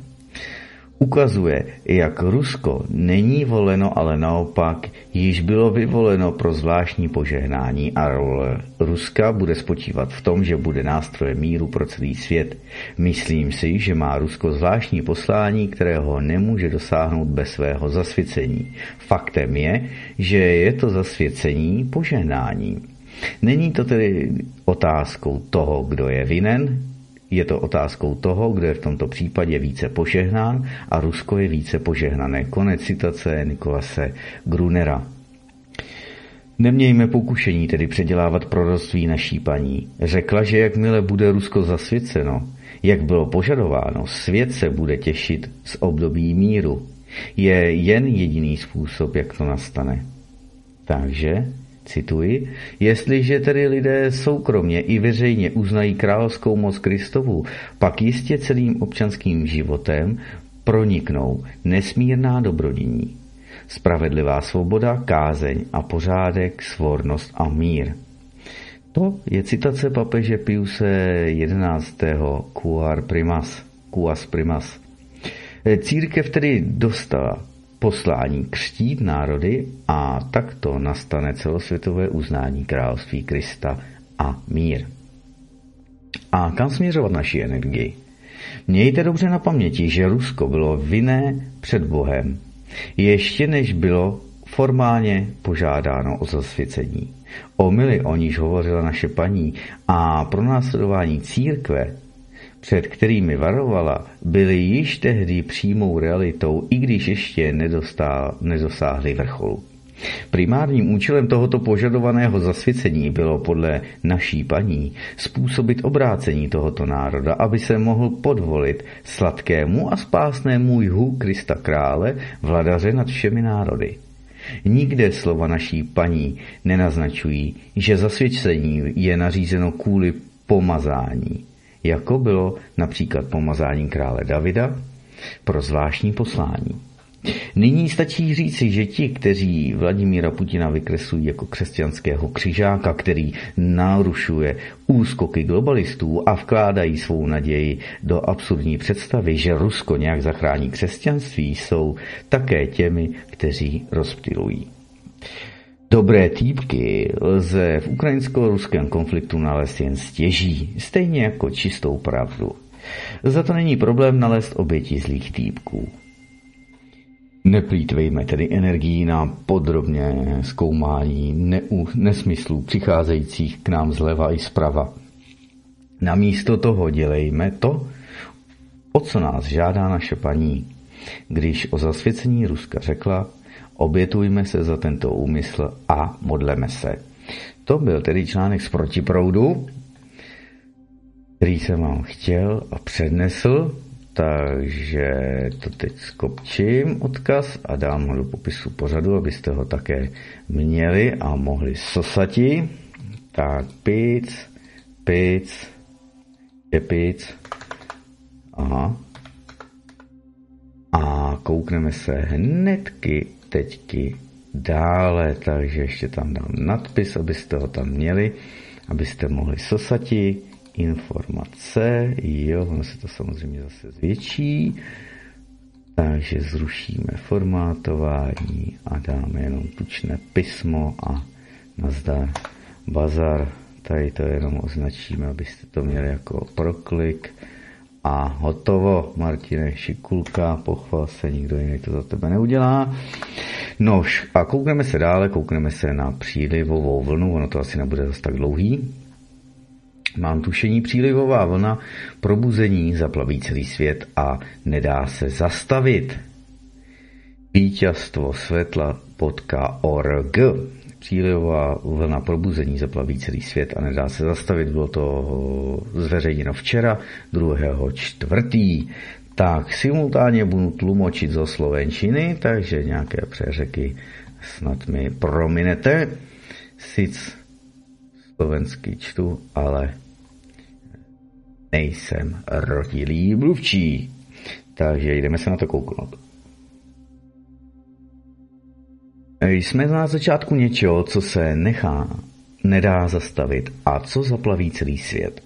ukazuje, jak Rusko není voleno, ale naopak již bylo vyvoleno pro zvláštní požehnání a role Ruska bude spočívat v tom, že bude nástrojem míru pro celý svět. Myslím si, že má Rusko zvláštní poslání, kterého nemůže dosáhnout bez svého zasvěcení. Faktem je, že je to zasvěcení požehnání. Není to tedy otázkou toho, kdo je vinen, je to otázkou toho, kdo je v tomto případě více požehnán a Rusko je více požehnané. Konec citace Nikolase Grunera. Nemějme pokušení tedy předělávat proroctví naší paní. Řekla, že jakmile bude Rusko zasvěceno, jak bylo požadováno, svět se bude těšit z období míru. Je jen jediný způsob, jak to nastane. Takže Cituji, jestliže tedy lidé soukromně i veřejně uznají královskou moc Kristovu, pak jistě celým občanským životem proniknou nesmírná dobrodiní. Spravedlivá svoboda, kázeň a pořádek, svornost a mír. To je citace papeže Piuse 11. Cuar primas, Cuas primas. Církev tedy dostala poslání křtít národy a takto nastane celosvětové uznání království Krista a mír. A kam směřovat naši energii? Mějte dobře na paměti, že Rusko bylo vinné před Bohem, ještě než bylo formálně požádáno o zasvěcení. Omily, o níž hovořila naše paní, a pro následování církve před kterými varovala, byly již tehdy přímou realitou, i když ještě nedosáhly vrcholu. Primárním účelem tohoto požadovaného zasvěcení bylo podle naší paní způsobit obrácení tohoto národa, aby se mohl podvolit sladkému a spásnému jihu Krista krále, vladaře nad všemi národy. Nikde slova naší paní nenaznačují, že zasvěcení je nařízeno kvůli pomazání, jako bylo například pomazání krále Davida pro zvláštní poslání. Nyní stačí říci, že ti, kteří Vladimíra Putina vykresují jako křesťanského křižáka, který narušuje úskoky globalistů a vkládají svou naději do absurdní představy, že Rusko nějak zachrání křesťanství, jsou také těmi, kteří rozptilují. Dobré týpky lze v ukrajinsko-ruském konfliktu nalézt jen stěží, stejně jako čistou pravdu. Za to není problém nalézt oběti zlých týpků. Neplýtvejme tedy energií na podrobně zkoumání neu, nesmyslů přicházejících k nám zleva i zprava. Namísto toho dělejme to, o co nás žádá naše paní, když o zasvěcení Ruska řekla, obětujme se za tento úmysl a modleme se. To byl tedy článek z protiproudu, který jsem vám chtěl a přednesl, takže to teď skopčím odkaz a dám ho do popisu pořadu, abyste ho také měli a mohli sosati. Tak pic, pic, je pic Aha. A koukneme se hnedky teďky dále, takže ještě tam dám nadpis, abyste ho tam měli, abyste mohli sosati informace, jo, ono se to samozřejmě zase zvětší, takže zrušíme formátování a dáme jenom tučné písmo a nazdar bazar, tady to jenom označíme, abyste to měli jako proklik a hotovo. Martine Šikulka, pochval se, nikdo jiný to za tebe neudělá. Nož a koukneme se dále, koukneme se na přílivovou vlnu, ono to asi nebude zase tak dlouhý. Mám tušení přílivová vlna, probuzení zaplaví celý svět a nedá se zastavit. Vítězstvo světla.org Přílivová vlna probuzení zaplaví celý svět a nedá se zastavit. Bylo to zveřejněno včera, 2. čtvrtý. Tak simultánně budu tlumočit zo slovenčiny, takže nějaké přeřeky snad mi prominete. Sic slovensky čtu, ale nejsem rodilý mluvčí. Takže jdeme se na to kouknout. Jsme na začátku něčeho, co se nechá, nedá zastavit a co zaplaví celý svět.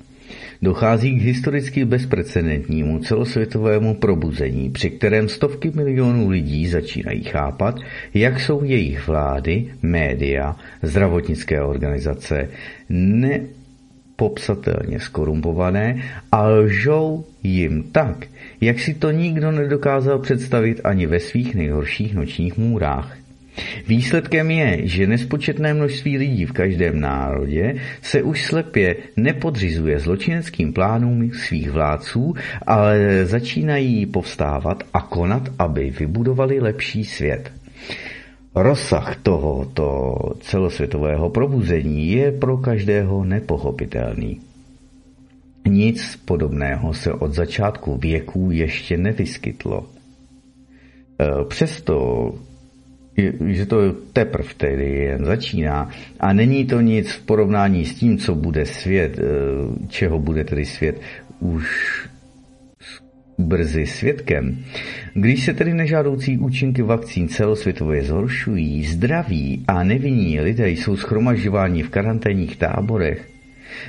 Dochází k historicky bezprecedentnímu celosvětovému probuzení, při kterém stovky milionů lidí začínají chápat, jak jsou jejich vlády, média, zdravotnické organizace nepopsatelně skorumpované a lžou jim tak, jak si to nikdo nedokázal představit ani ve svých nejhorších nočních můrách. Výsledkem je, že nespočetné množství lidí v každém národě se už slepě nepodřizuje zločineckým plánům svých vládců, ale začínají povstávat a konat, aby vybudovali lepší svět. Rozsah tohoto celosvětového probuzení je pro každého nepochopitelný. Nic podobného se od začátku věků ještě nevyskytlo. Přesto že to teprve tedy jen začíná a není to nic v porovnání s tím, co bude svět, eh, čeho bude tedy svět už brzy svědkem. Když se tedy nežádoucí účinky vakcín celosvětově zhoršují, zdraví a nevinní lidé jsou schromažďováni v karanténních táborech,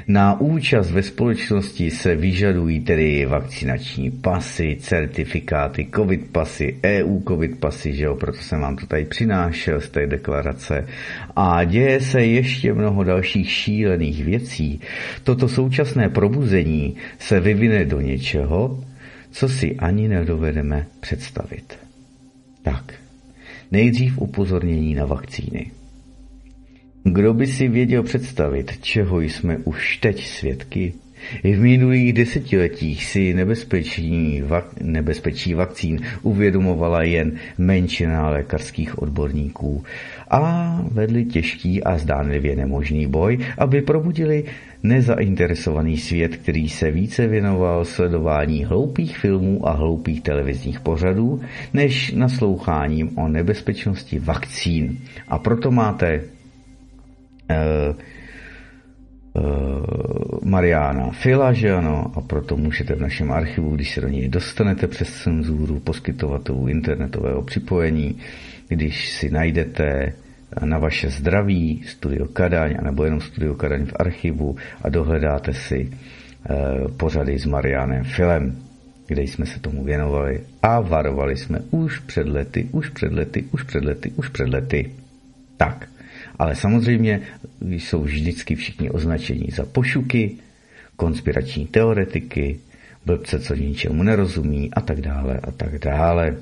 na účast ve společnosti se vyžadují tedy vakcinační pasy, certifikáty, covid pasy, EU covid pasy, že jo, proto jsem vám to tady přinášel z té deklarace. A děje se ještě mnoho dalších šílených věcí. Toto současné probuzení se vyvine do něčeho, co si ani nedovedeme představit. Tak, nejdřív upozornění na vakcíny. Kdo by si věděl představit, čeho jsme už teď svědky? I v minulých desetiletích si nebezpečí, vak, nebezpečí vakcín uvědomovala jen menšina lékařských odborníků a vedli těžký a zdánlivě nemožný boj, aby probudili nezainteresovaný svět, který se více věnoval sledování hloupých filmů a hloupých televizních pořadů, než nasloucháním o nebezpečnosti vakcín. A proto máte Mariana Fila, že ano, a proto můžete v našem archivu, když se do něj dostanete přes cenzuru poskytovatelů internetového připojení, když si najdete na vaše zdraví Studio Kadaň, nebo jenom Studio Kadaň v archivu a dohledáte si pořady s Marianem Filem, kde jsme se tomu věnovali a varovali jsme už před lety, už před lety, už před lety, už před lety. Tak, ale samozřejmě jsou vždycky všichni označení za pošuky, konspirační teoretiky, blbce, co ničemu nerozumí a tak dále a tak dále.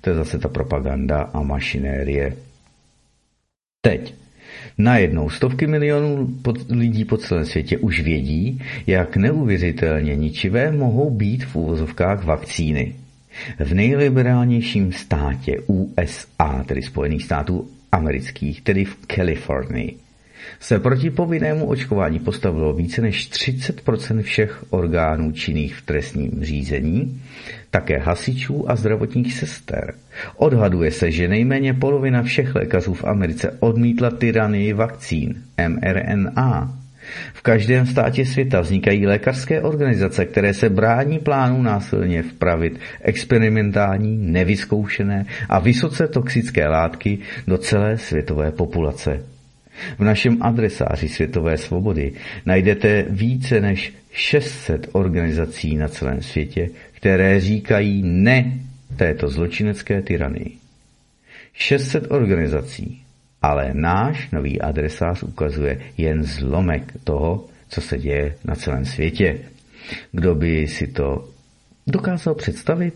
To je zase ta propaganda a mašinérie. Teď. Najednou stovky milionů lidí po celém světě už vědí, jak neuvěřitelně ničivé mohou být v úvozovkách vakcíny. V nejliberálnějším státě USA, tedy Spojených států amerických, tedy v Kalifornii, se proti povinnému očkování postavilo více než 30% všech orgánů činných v trestním řízení, také hasičů a zdravotních sester. Odhaduje se, že nejméně polovina všech lékařů v Americe odmítla tyranii vakcín mRNA. V každém státě světa vznikají lékařské organizace, které se brání plánu násilně vpravit experimentální, nevyzkoušené a vysoce toxické látky do celé světové populace. V našem adresáři Světové svobody najdete více než 600 organizací na celém světě, které říkají ne této zločinecké tyranii. 600 organizací, ale náš nový adresář ukazuje jen zlomek toho, co se děje na celém světě. Kdo by si to dokázal představit?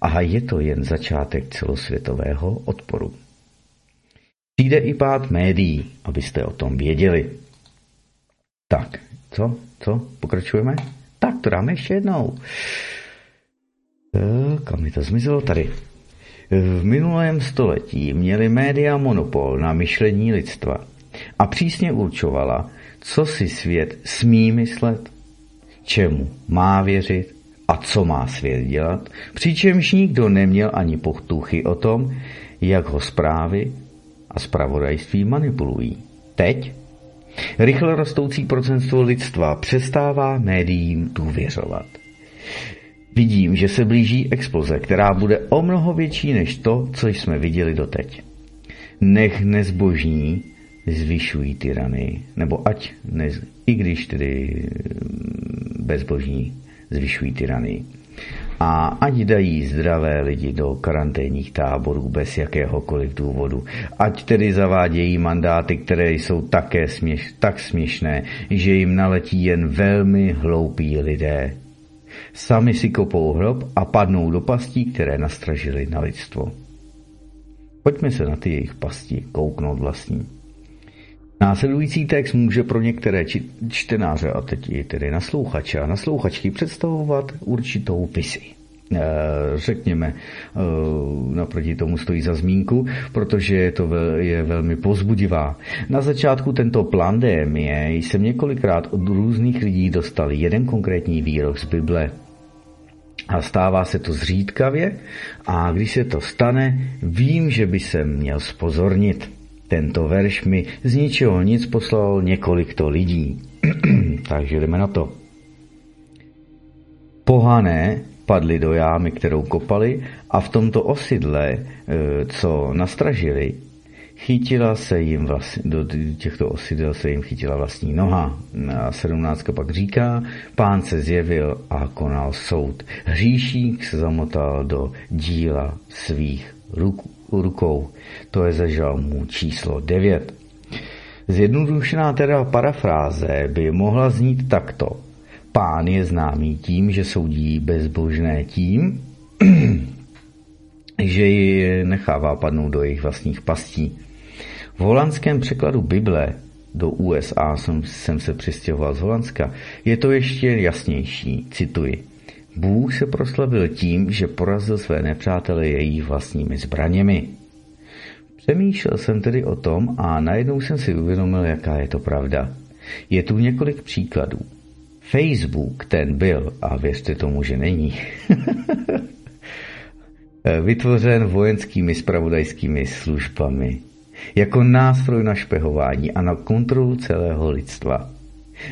Aha, je to jen začátek celosvětového odporu. Přijde i pád médií, abyste o tom věděli. Tak, co? Co? Pokračujeme? Tak, to dáme ještě jednou. E, kam mi to zmizelo? Tady. V minulém století měly média monopol na myšlení lidstva a přísně určovala, co si svět smí myslet, čemu má věřit a co má svět dělat, přičemž nikdo neměl ani pochtuchy o tom, jak ho zprávy a zpravodajství manipulují. Teď rychle rostoucí procentstvo lidstva přestává médiím důvěřovat. Vidím, že se blíží exploze, která bude o mnoho větší než to, co jsme viděli doteď. Nech nezbožní zvyšují tyrany, nebo ať, ne, i když tedy mm, bezbožní zvyšují tyrany. A ať dají zdravé lidi do karanténních táborů bez jakéhokoliv důvodu. Ať tedy zavádějí mandáty, které jsou také směš, tak směšné, že jim naletí jen velmi hloupí lidé. Sami si kopou hrob a padnou do pastí, které nastražili na lidstvo. Pojďme se na ty jejich pasti kouknout vlastní. Následující text může pro některé čtenáře a teď i tedy naslouchače a naslouchačky představovat určitou vizi. Eh, řekněme, eh, naproti tomu stojí za zmínku, protože je to je velmi pozbudivá. Na začátku tento pandémie jsem několikrát od různých lidí dostal jeden konkrétní výrok z Bible. A stává se to zřídkavě a když se to stane, vím, že by se měl spozornit. Tento verš mi z ničeho nic poslal několik to lidí. Takže jdeme na to. Pohané padli do jámy, kterou kopali a v tomto osidle, e, co nastražili, chytila se jim vlastně, do těchto osidel se jim chytila vlastní noha. A sedmnáctka pak říká, pán se zjevil a konal soud. Hříšník se zamotal do díla svých rukou. To je ze žalmu číslo 9. Zjednodušená teda parafráze by mohla znít takto. Pán je známý tím, že soudí bezbožné tím, že ji nechává padnout do jejich vlastních pastí. V holandském překladu Bible do USA jsem, jsem se přistěhoval z Holandska, je to ještě jasnější, cituji. Bůh se proslavil tím, že porazil své nepřátele jejich vlastními zbraněmi. Přemýšlel jsem tedy o tom a najednou jsem si uvědomil, jaká je to pravda. Je tu několik příkladů. Facebook ten byl, a věřte tomu, že není, vytvořen vojenskými spravodajskými službami jako nástroj na špehování a na kontrolu celého lidstva.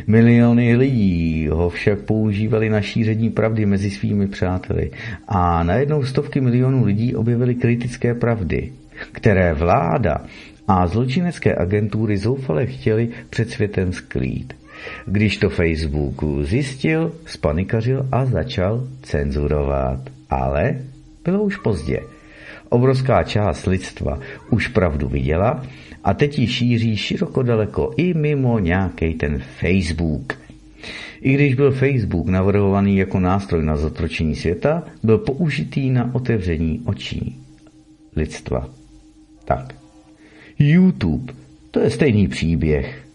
Miliony lidí ho však používali na šíření pravdy mezi svými přáteli a najednou stovky milionů lidí objevily kritické pravdy, které vláda a zločinecké agentury zoufale chtěli před světem skrýt. Když to Facebook zjistil, spanikařil a začal cenzurovat. Ale bylo už pozdě. Obrovská část lidstva už pravdu viděla a teď ji šíří široko daleko i mimo nějaký ten Facebook. I když byl Facebook navrhovaný jako nástroj na zotročení světa, byl použitý na otevření očí lidstva. Tak. YouTube, to je stejný příběh.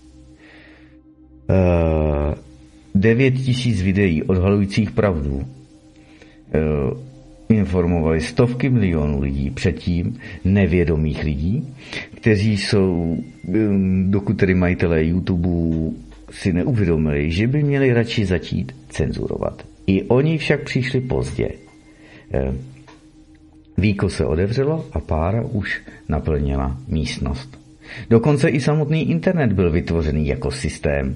9 tisíc videí odhalujících pravdu eh, informovali stovky milionů lidí předtím, nevědomých lidí, kteří jsou, eh, dokud tedy majitelé YouTube si neuvědomili, že by měli radši začít cenzurovat. I oni však přišli pozdě. Eh, víko se odevřelo a pára už naplnila místnost. Dokonce i samotný internet byl vytvořený jako systém,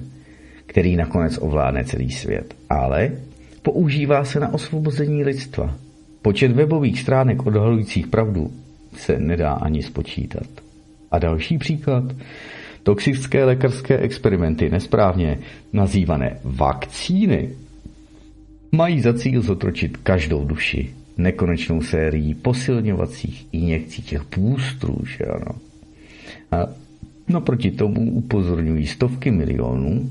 který nakonec ovládne celý svět, ale používá se na osvobození lidstva. Počet webových stránek odhalujících pravdu se nedá ani spočítat. A další příklad. Toxické lékařské experimenty, nesprávně nazývané vakcíny, mají za cíl zotročit každou duši nekonečnou sérií posilňovacích injekcí těch půstrů, že ano. A naproti tomu upozorňují stovky milionů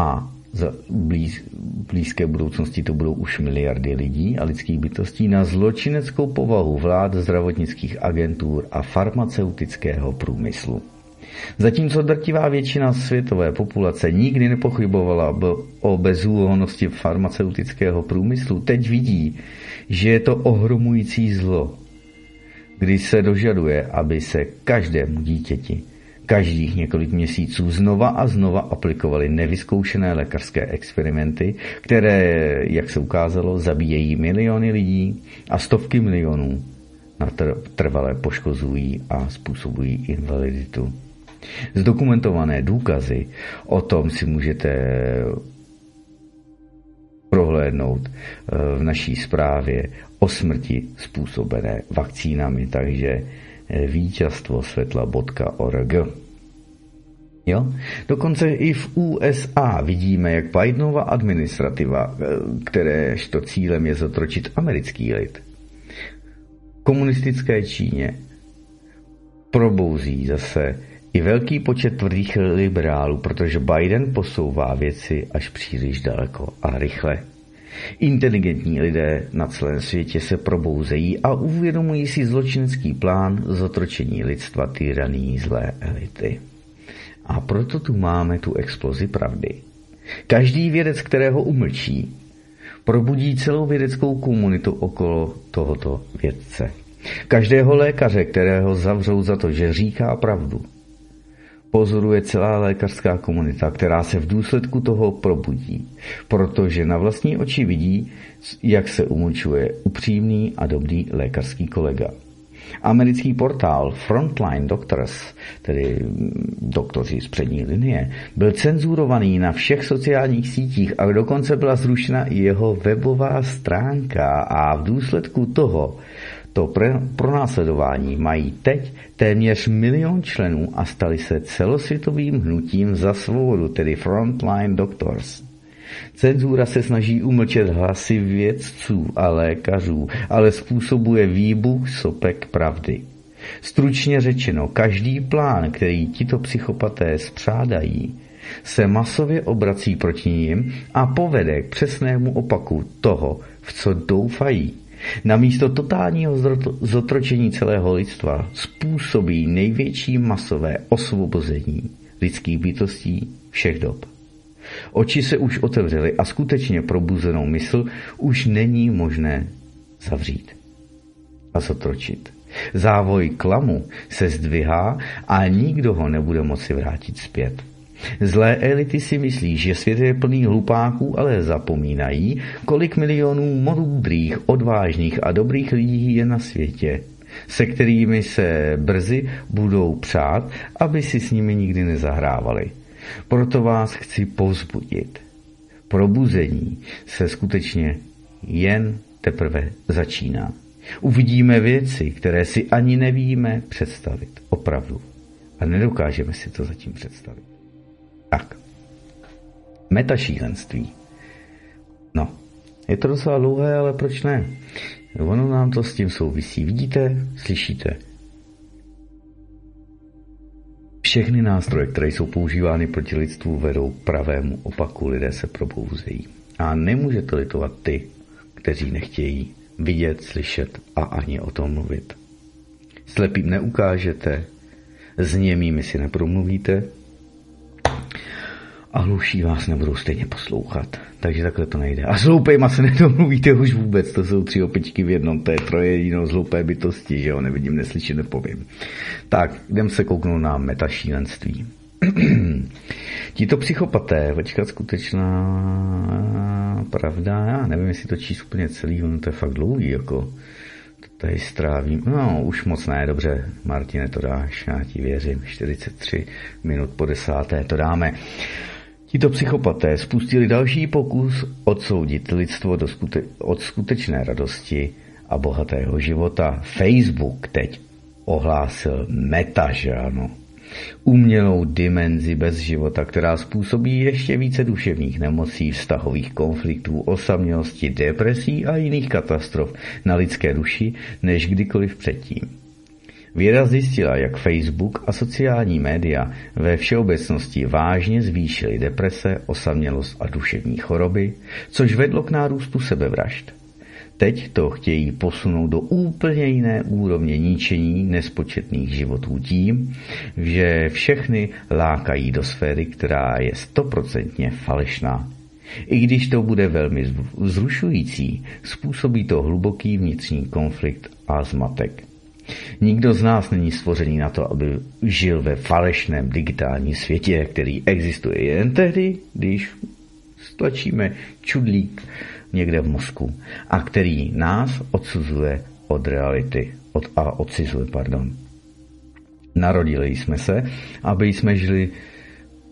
a za blíz, blízké budoucnosti to budou už miliardy lidí a lidských bytostí na zločineckou povahu vlád zdravotnických agentur a farmaceutického průmyslu. Zatímco drtivá většina světové populace nikdy nepochybovala o bezúhonnosti farmaceutického průmyslu, teď vidí, že je to ohromující zlo, kdy se dožaduje, aby se každému dítěti každých několik měsíců znova a znova aplikovali nevyzkoušené lékařské experimenty, které, jak se ukázalo, zabíjejí miliony lidí a stovky milionů na trvalé poškozují a způsobují invaliditu. Zdokumentované důkazy o tom si můžete prohlédnout eh, v naší zprávě o smrti způsobené vakcínami, takže vítězstvo světla.org. Jo? Dokonce i v USA vidíme, jak Bidenova administrativa, eh, kteréžto cílem je zotročit americký lid, komunistické Číně probouzí zase i velký počet tvrdých liberálů, protože Biden posouvá věci až příliš daleko a rychle. Inteligentní lidé na celém světě se probouzejí a uvědomují si zločinecký plán zotročení lidstva tyraný zlé elity. A proto tu máme tu explozi pravdy. Každý vědec, kterého umlčí, probudí celou vědeckou komunitu okolo tohoto vědce. Každého lékaře, kterého zavřou za to, že říká pravdu, pozoruje celá lékařská komunita, která se v důsledku toho probudí, protože na vlastní oči vidí, jak se umlčuje upřímný a dobrý lékařský kolega. Americký portál Frontline Doctors, tedy doktoři z přední linie, byl cenzurovaný na všech sociálních sítích a dokonce byla zrušena i jeho webová stránka a v důsledku toho to pronásledování mají teď téměř milion členů a stali se celosvětovým hnutím za svobodu, tedy Frontline Doctors. Cenzura se snaží umlčet hlasy vědců a lékařů, ale způsobuje výbuch sopek pravdy. Stručně řečeno, každý plán, který tito psychopaté spřádají, se masově obrací proti ním a povede k přesnému opaku toho, v co doufají. Namísto totálního zotročení celého lidstva způsobí největší masové osvobození lidských bytostí všech dob. Oči se už otevřely a skutečně probuzenou mysl už není možné zavřít a zotročit. Závoj klamu se zdvihá a nikdo ho nebude moci vrátit zpět. Zlé elity si myslí, že svět je plný hlupáků, ale zapomínají, kolik milionů moudrých, odvážných a dobrých lidí je na světě, se kterými se brzy budou přát, aby si s nimi nikdy nezahrávali. Proto vás chci povzbudit. Probuzení se skutečně jen teprve začíná. Uvidíme věci, které si ani nevíme představit. Opravdu. A nedokážeme si to zatím představit. Tak. Metašílenství. No, je to docela dlouhé, ale proč ne? Ono nám to s tím souvisí. Vidíte, slyšíte. Všechny nástroje, které jsou používány proti lidstvu, vedou pravému opaku. Lidé se probouzejí. A nemůžete litovat ty, kteří nechtějí vidět, slyšet a ani o tom mluvit. Slepým neukážete, s němými si nepromluvíte, a hluší vás nebudou stejně poslouchat. Takže takhle to nejde. A s hloupejma se nedomluvíte už vůbec, to jsou tři opičky v jednom, to je troje jinou z hloupé bytosti, že jo, nevidím, neslyším, nepovím. Tak, jdem se kouknout na metašílenství. Tito psychopaté, počkat skutečná pravda, já nevím, jestli to číst úplně celý, ono to je fakt dlouhý, jako tady strávím, no už moc ne, dobře, Martine, to dáš, já ti věřím, 43 minut po desáté to dáme. Tito psychopaté spustili další pokus odsoudit lidstvo do skute- od skutečné radosti a bohatého života. Facebook teď ohlásil meta, že ano. Umělou dimenzi bez života, která způsobí ještě více duševních nemocí, vztahových konfliktů, osamělosti, depresí a jiných katastrof na lidské duši než kdykoliv předtím. Věda zjistila, jak Facebook a sociální média ve všeobecnosti vážně zvýšily deprese, osamělost a duševní choroby, což vedlo k nárůstu sebevražd. Teď to chtějí posunout do úplně jiné úrovně ničení nespočetných životů tím, že všechny lákají do sféry, která je stoprocentně falešná. I když to bude velmi vzrušující, způsobí to hluboký vnitřní konflikt a zmatek. Nikdo z nás není stvořený na to, aby žil ve falešném digitálním světě, který existuje jen tehdy, když stlačíme čudlík někde v mozku a který nás odsuzuje od reality od, a odcizuje, pardon. Narodili jsme se, aby jsme žili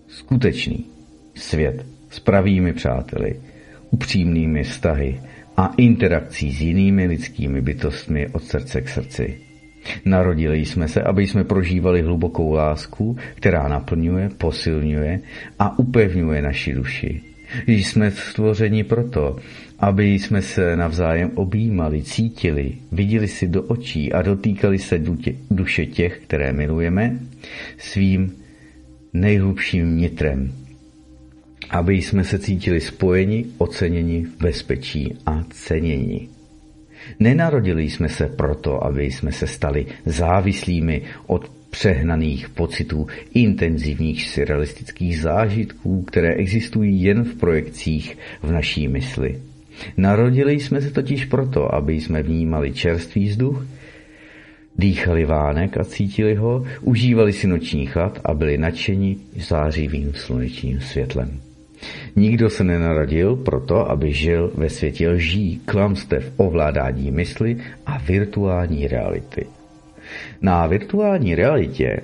skutečný svět s pravými přáteli, upřímnými vztahy a interakcí s jinými lidskými bytostmi od srdce k srdci. Narodili jsme se, aby jsme prožívali hlubokou lásku, která naplňuje, posilňuje a upevňuje naši duši. Jsme stvořeni proto, aby jsme se navzájem objímali, cítili, viděli si do očí a dotýkali se duše těch, které milujeme, svým nejhlubším nitrem. Aby jsme se cítili spojeni, oceněni v bezpečí a ceněni. Nenarodili jsme se proto, aby jsme se stali závislými od přehnaných pocitů, intenzivních surrealistických zážitků, které existují jen v projekcích v naší mysli. Narodili jsme se totiž proto, aby jsme vnímali čerstvý vzduch, dýchali vánek a cítili ho, užívali si noční chat a byli nadšeni zářivým slunečním světlem. Nikdo se nenarodil proto, aby žil ve světě lží, klamstev, ovládání mysli a virtuální reality. Na virtuální realitě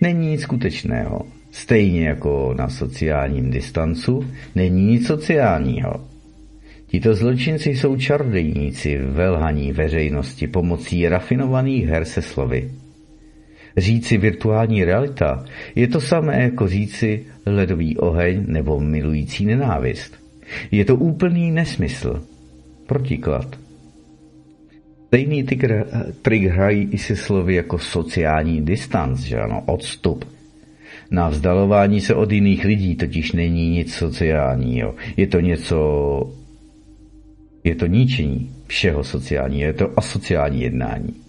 není nic skutečného. Stejně jako na sociálním distancu není nic sociálního. Tito zločinci jsou čarodejníci velhaní veřejnosti pomocí rafinovaných her se slovy. Říci virtuální realita je to samé jako říci ledový oheň nebo milující nenávist. Je to úplný nesmysl. Protiklad. Stejný trik hrají i se slovy jako sociální distanc, že ano, odstup. Na vzdalování se od jiných lidí totiž není nic sociálního. Je to něco... Je to ničení všeho sociálního, je to asociální jednání.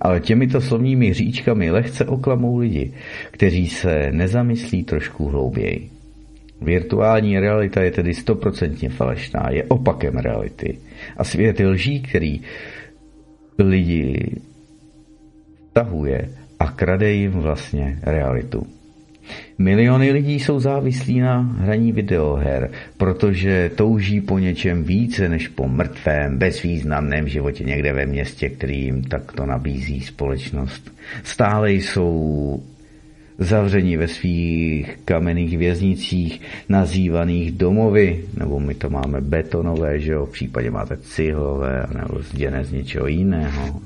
Ale těmito slovními hříčkami lehce oklamou lidi, kteří se nezamyslí trošku hlouběji. Virtuální realita je tedy stoprocentně falešná, je opakem reality. A svět lží, který lidi vtahuje a krade jim vlastně realitu. Miliony lidí jsou závislí na hraní videoher, protože touží po něčem více než po mrtvém, bezvýznamném životě někde ve městě, který jim takto nabízí společnost. Stále jsou zavření ve svých kamenných věznicích, nazývaných domovy, nebo my to máme betonové, že jo, v případě máte cihlové, nebo zděné z něčeho jiného,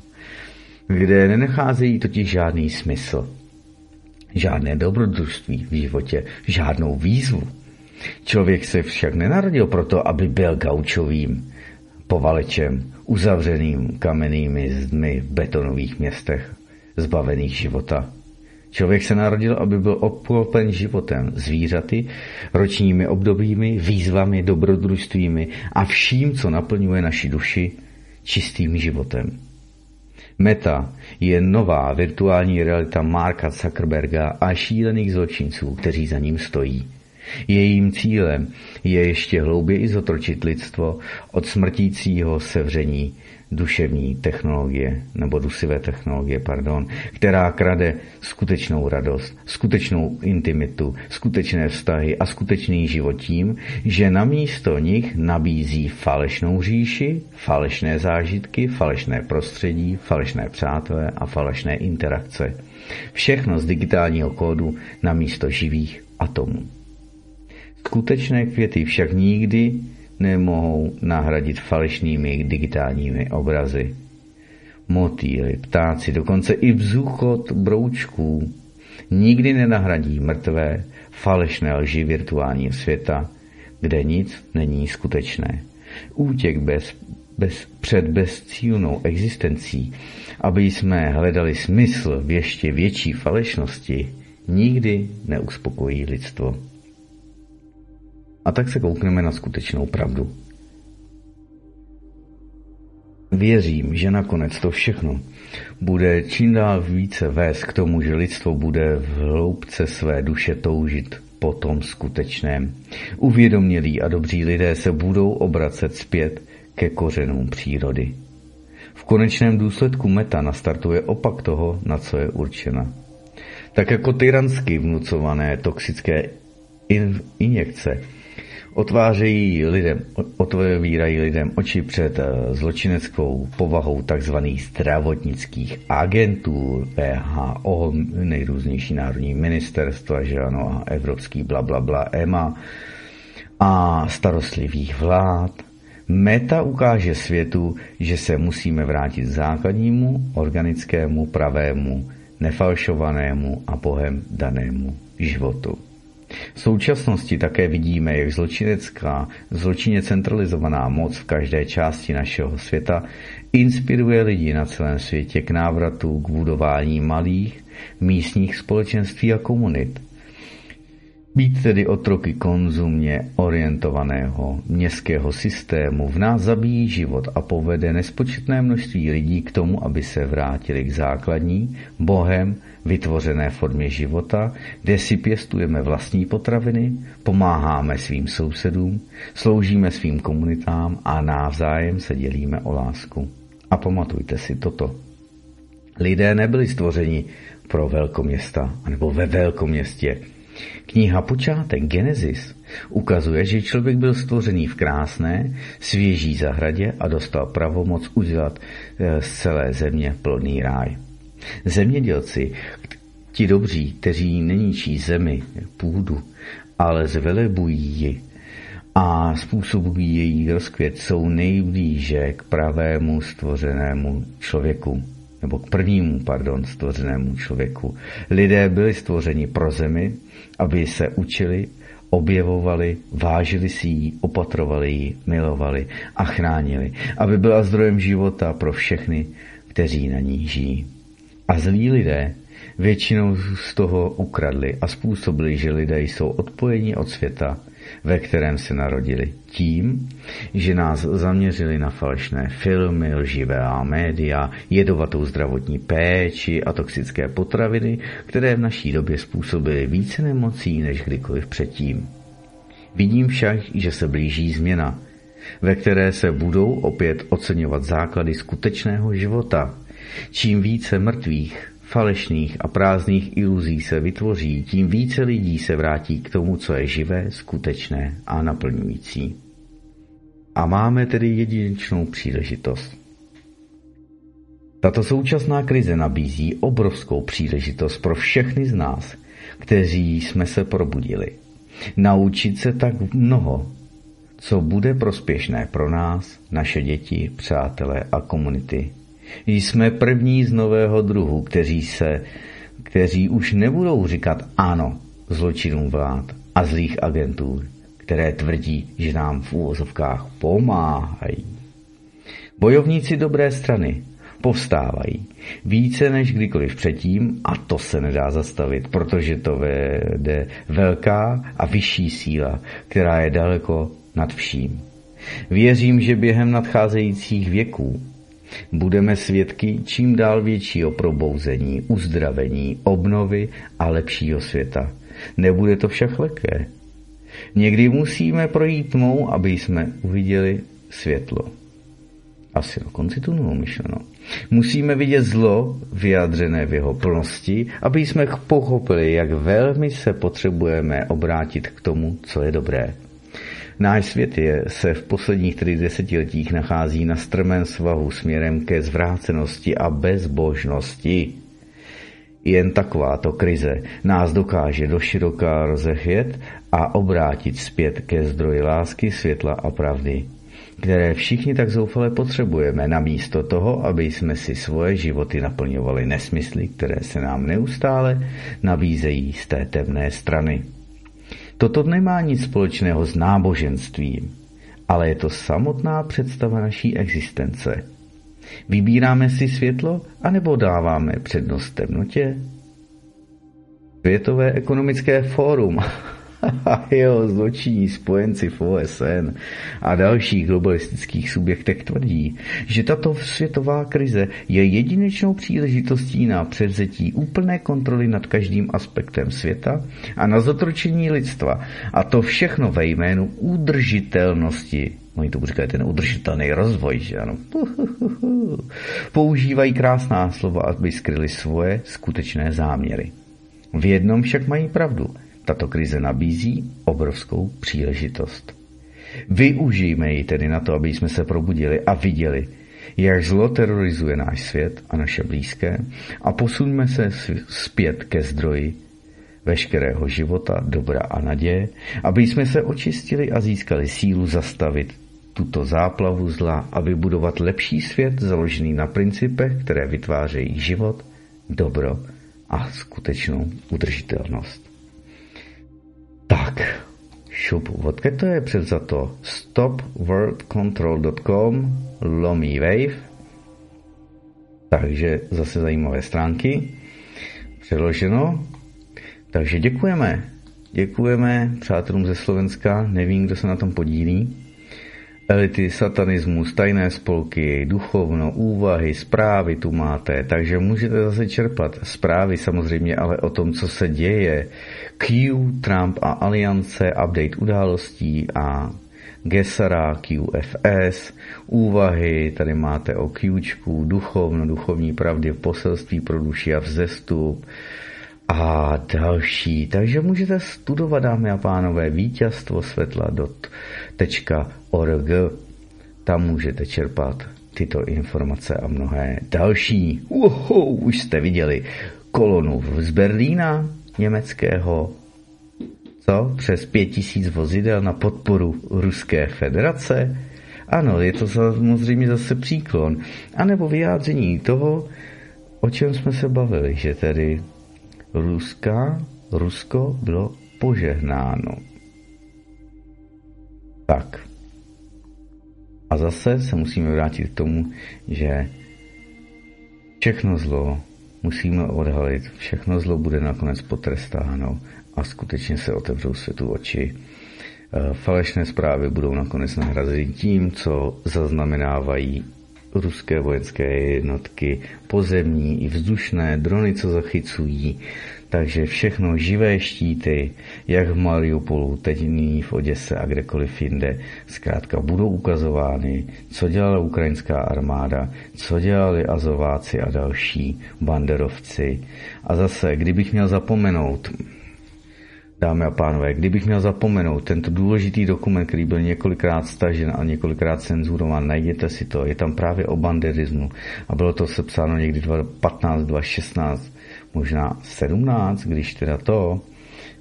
kde nenacházejí totiž žádný smysl, žádné dobrodružství v životě, žádnou výzvu. Člověk se však nenarodil proto, aby byl gaučovým povalečem, uzavřeným kamennými zdmi v betonových městech, zbavených života. Člověk se narodil, aby byl obklopen životem, zvířaty, ročními obdobími, výzvami, dobrodružstvími a vším, co naplňuje naši duši čistým životem. Meta je nová virtuální realita Marka Zuckerberga a šílených zločinců, kteří za ním stojí. Jejím cílem je ještě hlouběji zotročit lidstvo od smrtícího sevření duševní technologie, nebo dusivé technologie, pardon, která krade skutečnou radost, skutečnou intimitu, skutečné vztahy a skutečný život tím, že na místo nich nabízí falešnou říši, falešné zážitky, falešné prostředí, falešné přátelé a falešné interakce. Všechno z digitálního kódu na místo živých atomů. Skutečné květy však nikdy nemohou nahradit falešnými digitálními obrazy. Motýly, ptáci, dokonce i vzůchod broučků nikdy nenahradí mrtvé, falešné lži virtuálního světa, kde nic není skutečné. Útěk bez, bez, před bezcílnou existencí, aby jsme hledali smysl v ještě větší falešnosti, nikdy neuspokojí lidstvo. A tak se koukneme na skutečnou pravdu. Věřím, že nakonec to všechno bude čím dál více vést k tomu, že lidstvo bude v hloubce své duše toužit po tom skutečném. Uvědomělí a dobří lidé se budou obracet zpět ke kořenům přírody. V konečném důsledku meta nastartuje opak toho, na co je určena. Tak jako tyransky vnucované toxické injekce otvářejí lidem, otvírají lidem oči před eh, zločineckou povahou tzv. zdravotnických agentů, VHO, nejrůznější národní ministerstva, že ano, a evropský bla, bla, bla, EMA a starostlivých vlád. Meta ukáže světu, že se musíme vrátit základnímu, organickému, pravému, nefalšovanému a Bohem danému životu. V současnosti také vidíme, jak zločinecká, zločině centralizovaná moc v každé části našeho světa inspiruje lidi na celém světě k návratu k budování malých místních společenství a komunit. Být tedy otroky konzumně orientovaného městského systému v nás zabíjí život a povede nespočetné množství lidí k tomu, aby se vrátili k základní, bohem vytvořené formě života, kde si pěstujeme vlastní potraviny, pomáháme svým sousedům, sloužíme svým komunitám a navzájem se dělíme o lásku. A pamatujte si toto. Lidé nebyli stvořeni pro velkoměsta nebo ve velkoměstě. Kniha Počátek Genesis ukazuje, že člověk byl stvořený v krásné, svěží zahradě a dostal pravomoc udělat eh, z celé země plodný ráj. Zemědělci, ti dobří, kteří neníčí zemi, půdu, ale zvelebují ji a způsobují její rozkvět, jsou nejblíže k pravému stvořenému člověku nebo k prvnímu, pardon, stvořenému člověku. Lidé byli stvořeni pro zemi, aby se učili, objevovali, vážili si ji, opatrovali ji, milovali a chránili, aby byla zdrojem života pro všechny, kteří na ní žijí. A zlí lidé většinou z toho ukradli a způsobili, že lidé jsou odpojeni od světa, ve kterém se narodili. Tím, že nás zaměřili na falešné filmy, lživé a média, jedovatou zdravotní péči a toxické potraviny, které v naší době způsobily více nemocí než kdykoliv předtím. Vidím však, že se blíží změna, ve které se budou opět oceňovat základy skutečného života, Čím více mrtvých, falešných a prázdných iluzí se vytvoří, tím více lidí se vrátí k tomu, co je živé, skutečné a naplňující. A máme tedy jedinečnou příležitost. Tato současná krize nabízí obrovskou příležitost pro všechny z nás, kteří jsme se probudili. Naučit se tak mnoho, co bude prospěšné pro nás, naše děti, přátelé a komunity jsme první z nového druhu, kteří se, kteří už nebudou říkat ano zločinům vlád a zlých agentů, které tvrdí, že nám v úvozovkách pomáhají. Bojovníci dobré strany povstávají více než kdykoliv předtím a to se nedá zastavit, protože to vede velká a vyšší síla, která je daleko nad vším. Věřím, že během nadcházejících věků Budeme svědky čím dál většího probouzení, uzdravení, obnovy a lepšího světa. Nebude to však lehké. Někdy musíme projít tmou, aby jsme uviděli světlo. Asi na konci tunelu myšleno. Musíme vidět zlo vyjádřené v jeho plnosti, aby jsme pochopili, jak velmi se potřebujeme obrátit k tomu, co je dobré. Náš svět je, se v posledních tedy desetiletích nachází na strmém svahu směrem ke zvrácenosti a bezbožnosti. Jen takováto krize nás dokáže do široká rozechyt a obrátit zpět ke zdroji lásky, světla a pravdy, které všichni tak zoufale potřebujeme, namísto toho, aby jsme si svoje životy naplňovali nesmysly, které se nám neustále nabízejí z té temné strany. Toto nemá nic společného s náboženstvím, ale je to samotná představa naší existence. Vybíráme si světlo, anebo dáváme přednost temnotě? Světové ekonomické fórum a jeho zločinní spojenci v OSN a dalších globalistických subjektech tvrdí, že tato světová krize je jedinečnou příležitostí na převzetí úplné kontroly nad každým aspektem světa a na zotročení lidstva. A to všechno ve jménu udržitelnosti Oni to říkají ten udržitelný rozvoj, že ano. Používají krásná slova, aby skryli svoje skutečné záměry. V jednom však mají pravdu. Tato krize nabízí obrovskou příležitost. Využijme ji tedy na to, aby jsme se probudili a viděli, jak zlo terorizuje náš svět a naše blízké a posuňme se zpět ke zdroji veškerého života, dobra a naděje, aby jsme se očistili a získali sílu zastavit tuto záplavu zla a vybudovat lepší svět založený na principech, které vytvářejí život, dobro a skutečnou udržitelnost. Tak, šup, odkud to je převzato? stopworldcontrol.com lomí wave takže zase zajímavé stránky předloženo. Takže děkujeme. Děkujeme přátelům ze Slovenska, nevím, kdo se na tom podílí. Elity, satanismus, tajné spolky, duchovno, úvahy, zprávy tu máte, takže můžete zase čerpat zprávy samozřejmě, ale o tom, co se děje. Q, Trump a aliance, update událostí a Gesara, QFS, úvahy, tady máte o Qčku, duchovno, duchovní pravdy, poselství pro duši a vzestup a další. Takže můžete studovat, dámy a pánové, vítězstvo světla dot org. Tam můžete čerpat tyto informace a mnohé další. Uho, už jste viděli kolonu z Berlína německého, co? Přes pět tisíc vozidel na podporu Ruské federace? Ano, je to samozřejmě zase příklon. A nebo vyjádření toho, o čem jsme se bavili, že tedy Ruska, Rusko bylo požehnáno. Tak. A zase se musíme vrátit k tomu, že všechno zlo musíme odhalit, všechno zlo bude nakonec potrestáno a skutečně se otevřou světu oči. E, falešné zprávy budou nakonec nahrazeny tím, co zaznamenávají ruské vojenské jednotky, pozemní i vzdušné, drony, co zachycují, takže všechno živé štíty, jak v Mariupolu, teď nyní v Oděse a kdekoliv jinde, zkrátka budou ukazovány, co dělala ukrajinská armáda, co dělali Azováci a další banderovci. A zase, kdybych měl zapomenout, dámy a pánové, kdybych měl zapomenout tento důležitý dokument, který byl několikrát stažen a několikrát cenzurován, najděte si to, je tam právě o banderismu a bylo to sepsáno někdy 2015, 2016, možná 17, když teda to,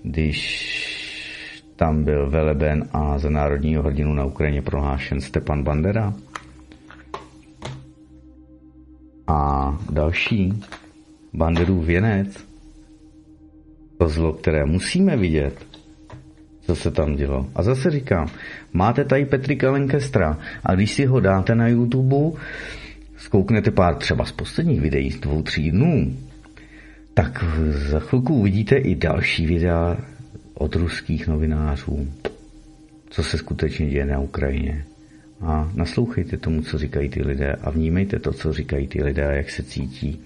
když tam byl veleben a za národního hrdinu na Ukrajině prohlášen Stepan Bandera. A další, Banderův věnec, to zlo, které musíme vidět, co se tam dělo. A zase říkám, máte tady Petrika Lancastera a když si ho dáte na YouTube, zkouknete pár třeba z posledních videí z dvou, tří dnů, tak za chvilku uvidíte i další videa od ruských novinářů, co se skutečně děje na Ukrajině. A naslouchejte tomu, co říkají ty lidé a vnímejte to, co říkají ty lidé, jak se cítí.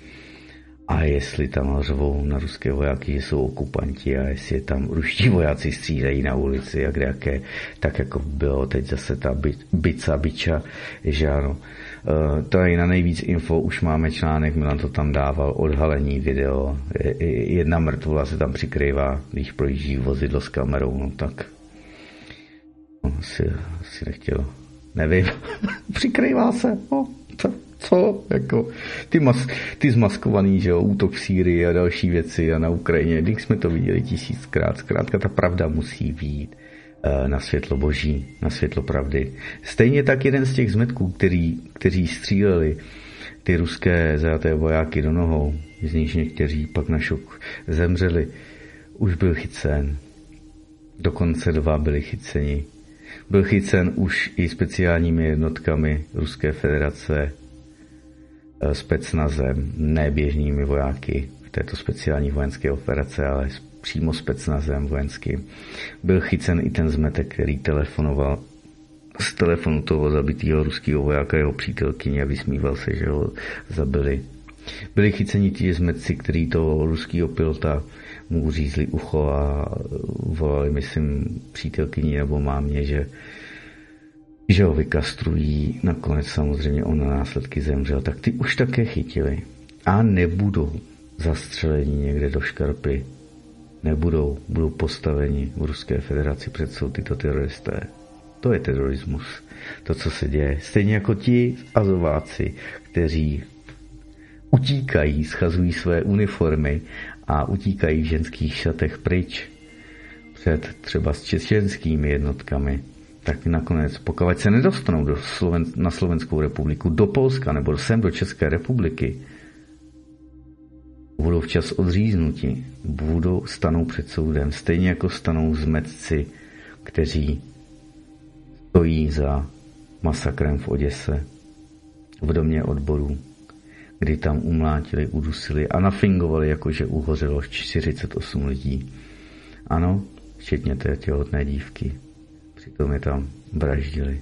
A jestli tam řvou na ruské vojáky, že jsou okupanti a jestli tam ruští vojáci střídají na ulici a kde jaké, tak jako bylo teď zase ta bica, biča, že ano. Uh, tady na nejvíc info. Už máme článek, Milan to tam dával, odhalení video, jedna mrtvola se tam přikrývá, když projíždí vozidlo s kamerou, no tak. No, asi, asi nechtěl, nevím, přikrývá se, no, co? Co? Jako, ty, mas, ty zmaskovaný, že jo, útok v Sýrii a další věci a na Ukrajině, když jsme to viděli tisíckrát, zkrátka ta pravda musí eh, na světlo boží, na světlo pravdy. Stejně tak jeden z těch zmetků, který, kteří stříleli ty ruské zajaté vojáky do nohou, z nich někteří pak na šok zemřeli, už byl chycen. Dokonce dva byli chyceni. Byl chycen už i speciálními jednotkami Ruské federace, eh, specnazem, ne běžnými vojáky v této speciální vojenské operace, ale přímo specnazem vojenským. Byl chycen i ten zmetek, který telefonoval z telefonu toho zabitého ruského vojáka, jeho přítelkyně a vysmíval se, že ho zabili. Byli chyceni ti zmetci, který toho ruského pilota mu uřízli ucho a volali, myslím, přítelkyni nebo mámě, že, že ho vykastrují. Nakonec samozřejmě on na následky zemřel. Tak ty už také chytili. A nebudou zastřelení někde do škarpy. Nebudou, budou postaveni v Ruské federaci před soud tyto teroristé. To je terorismus. To, co se děje. Stejně jako ti azováci, kteří utíkají, schazují své uniformy a utíkají v ženských šatech pryč před třeba s čečenskými jednotkami, tak nakonec, pokud se nedostanou do Sloven, na Slovenskou republiku, do Polska nebo sem do České republiky, budou včas odříznuti, budou stanou před soudem, stejně jako stanou zmetci, kteří stojí za masakrem v Oděse, v domě odborů kdy tam umlátili, udusili a nafingovali, jakože uhořelo 48 lidí. Ano, včetně té těhotné dívky. Přitom je tam vraždili.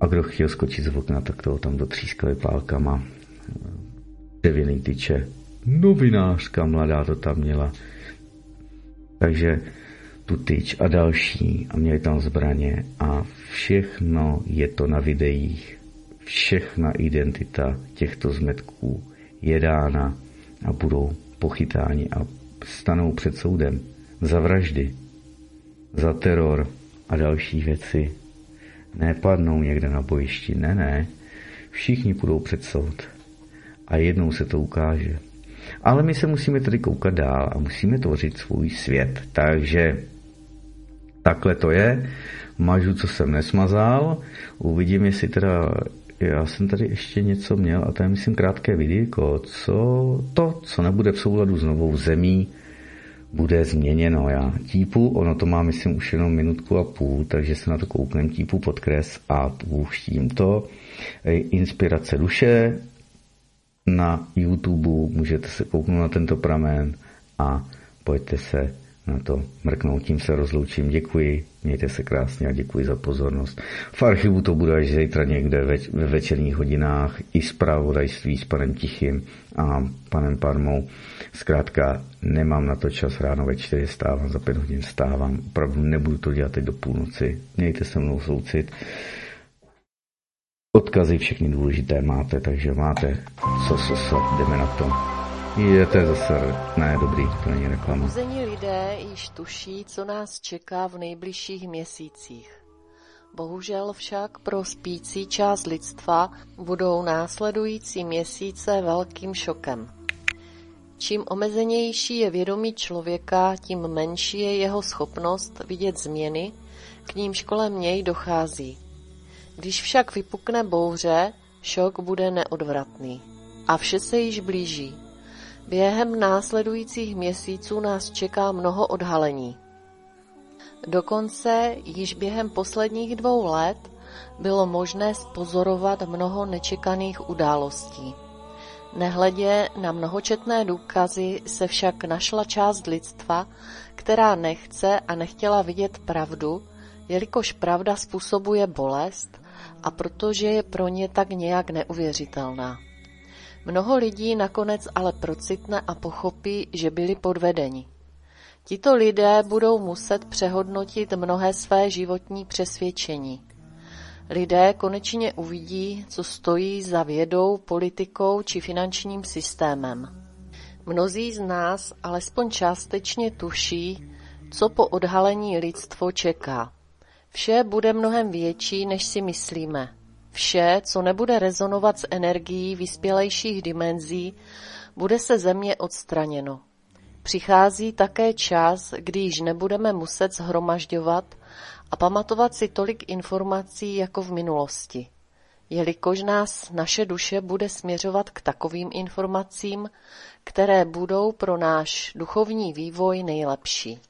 A kdo chtěl skočit z okna, tak toho tam dotřískali pálkama. Devěný tyče. Novinářka mladá to tam měla. Takže tu tyč a další a měli tam zbraně a všechno je to na videích všechna identita těchto zmetků je dána a budou pochytáni a stanou před soudem za vraždy, za teror a další věci. Nepadnou někde na bojišti, ne, ne. Všichni půjdou před soud. A jednou se to ukáže. Ale my se musíme tedy koukat dál a musíme tvořit svůj svět. Takže takhle to je. Mažu, co jsem nesmazal. Uvidím, jestli teda já jsem tady ještě něco měl a to je myslím krátké videjko, co to, co nebude v souladu s novou zemí, bude změněno. Já típu, ono to má myslím už jenom minutku a půl, takže se na to kouknem, típu podkres a pouštím to. Inspirace duše na YouTube, můžete se kouknout na tento pramen a pojďte se na to mrknout. Tím se rozloučím. Děkuji, mějte se krásně a děkuji za pozornost. V archivu to bude až zítra někde ve, ve večerních hodinách i zpravodajství s panem Tichým a panem Parmou. Zkrátka nemám na to čas, ráno ve čtyři stávám, za pět hodin stávám. Opravdu nebudu to dělat teď do půlnoci. Mějte se mnou soucit. Odkazy všechny důležité máte, takže máte co, co, co, jdeme na to. Je, to zase, ne, dobrý, to není reklama. Uzení lidé již tuší, co nás čeká v nejbližších měsících. Bohužel však pro spící část lidstva budou následující měsíce velkým šokem. Čím omezenější je vědomí člověka, tím menší je jeho schopnost vidět změny, k nímž kolem něj dochází. Když však vypukne bouře, šok bude neodvratný. A vše se již blíží. Během následujících měsíců nás čeká mnoho odhalení. Dokonce již během posledních dvou let bylo možné spozorovat mnoho nečekaných událostí. Nehledě na mnohočetné důkazy se však našla část lidstva, která nechce a nechtěla vidět pravdu, jelikož pravda způsobuje bolest a protože je pro ně tak nějak neuvěřitelná. Mnoho lidí nakonec ale procitne a pochopí, že byli podvedeni. Tito lidé budou muset přehodnotit mnohé své životní přesvědčení. Lidé konečně uvidí, co stojí za vědou, politikou či finančním systémem. Mnozí z nás alespoň částečně tuší, co po odhalení lidstvo čeká. Vše bude mnohem větší, než si myslíme. Vše, co nebude rezonovat s energií vyspělejších dimenzí, bude se země odstraněno. Přichází také čas, kdy již nebudeme muset zhromažďovat a pamatovat si tolik informací jako v minulosti. Jelikož nás naše duše bude směřovat k takovým informacím, které budou pro náš duchovní vývoj nejlepší.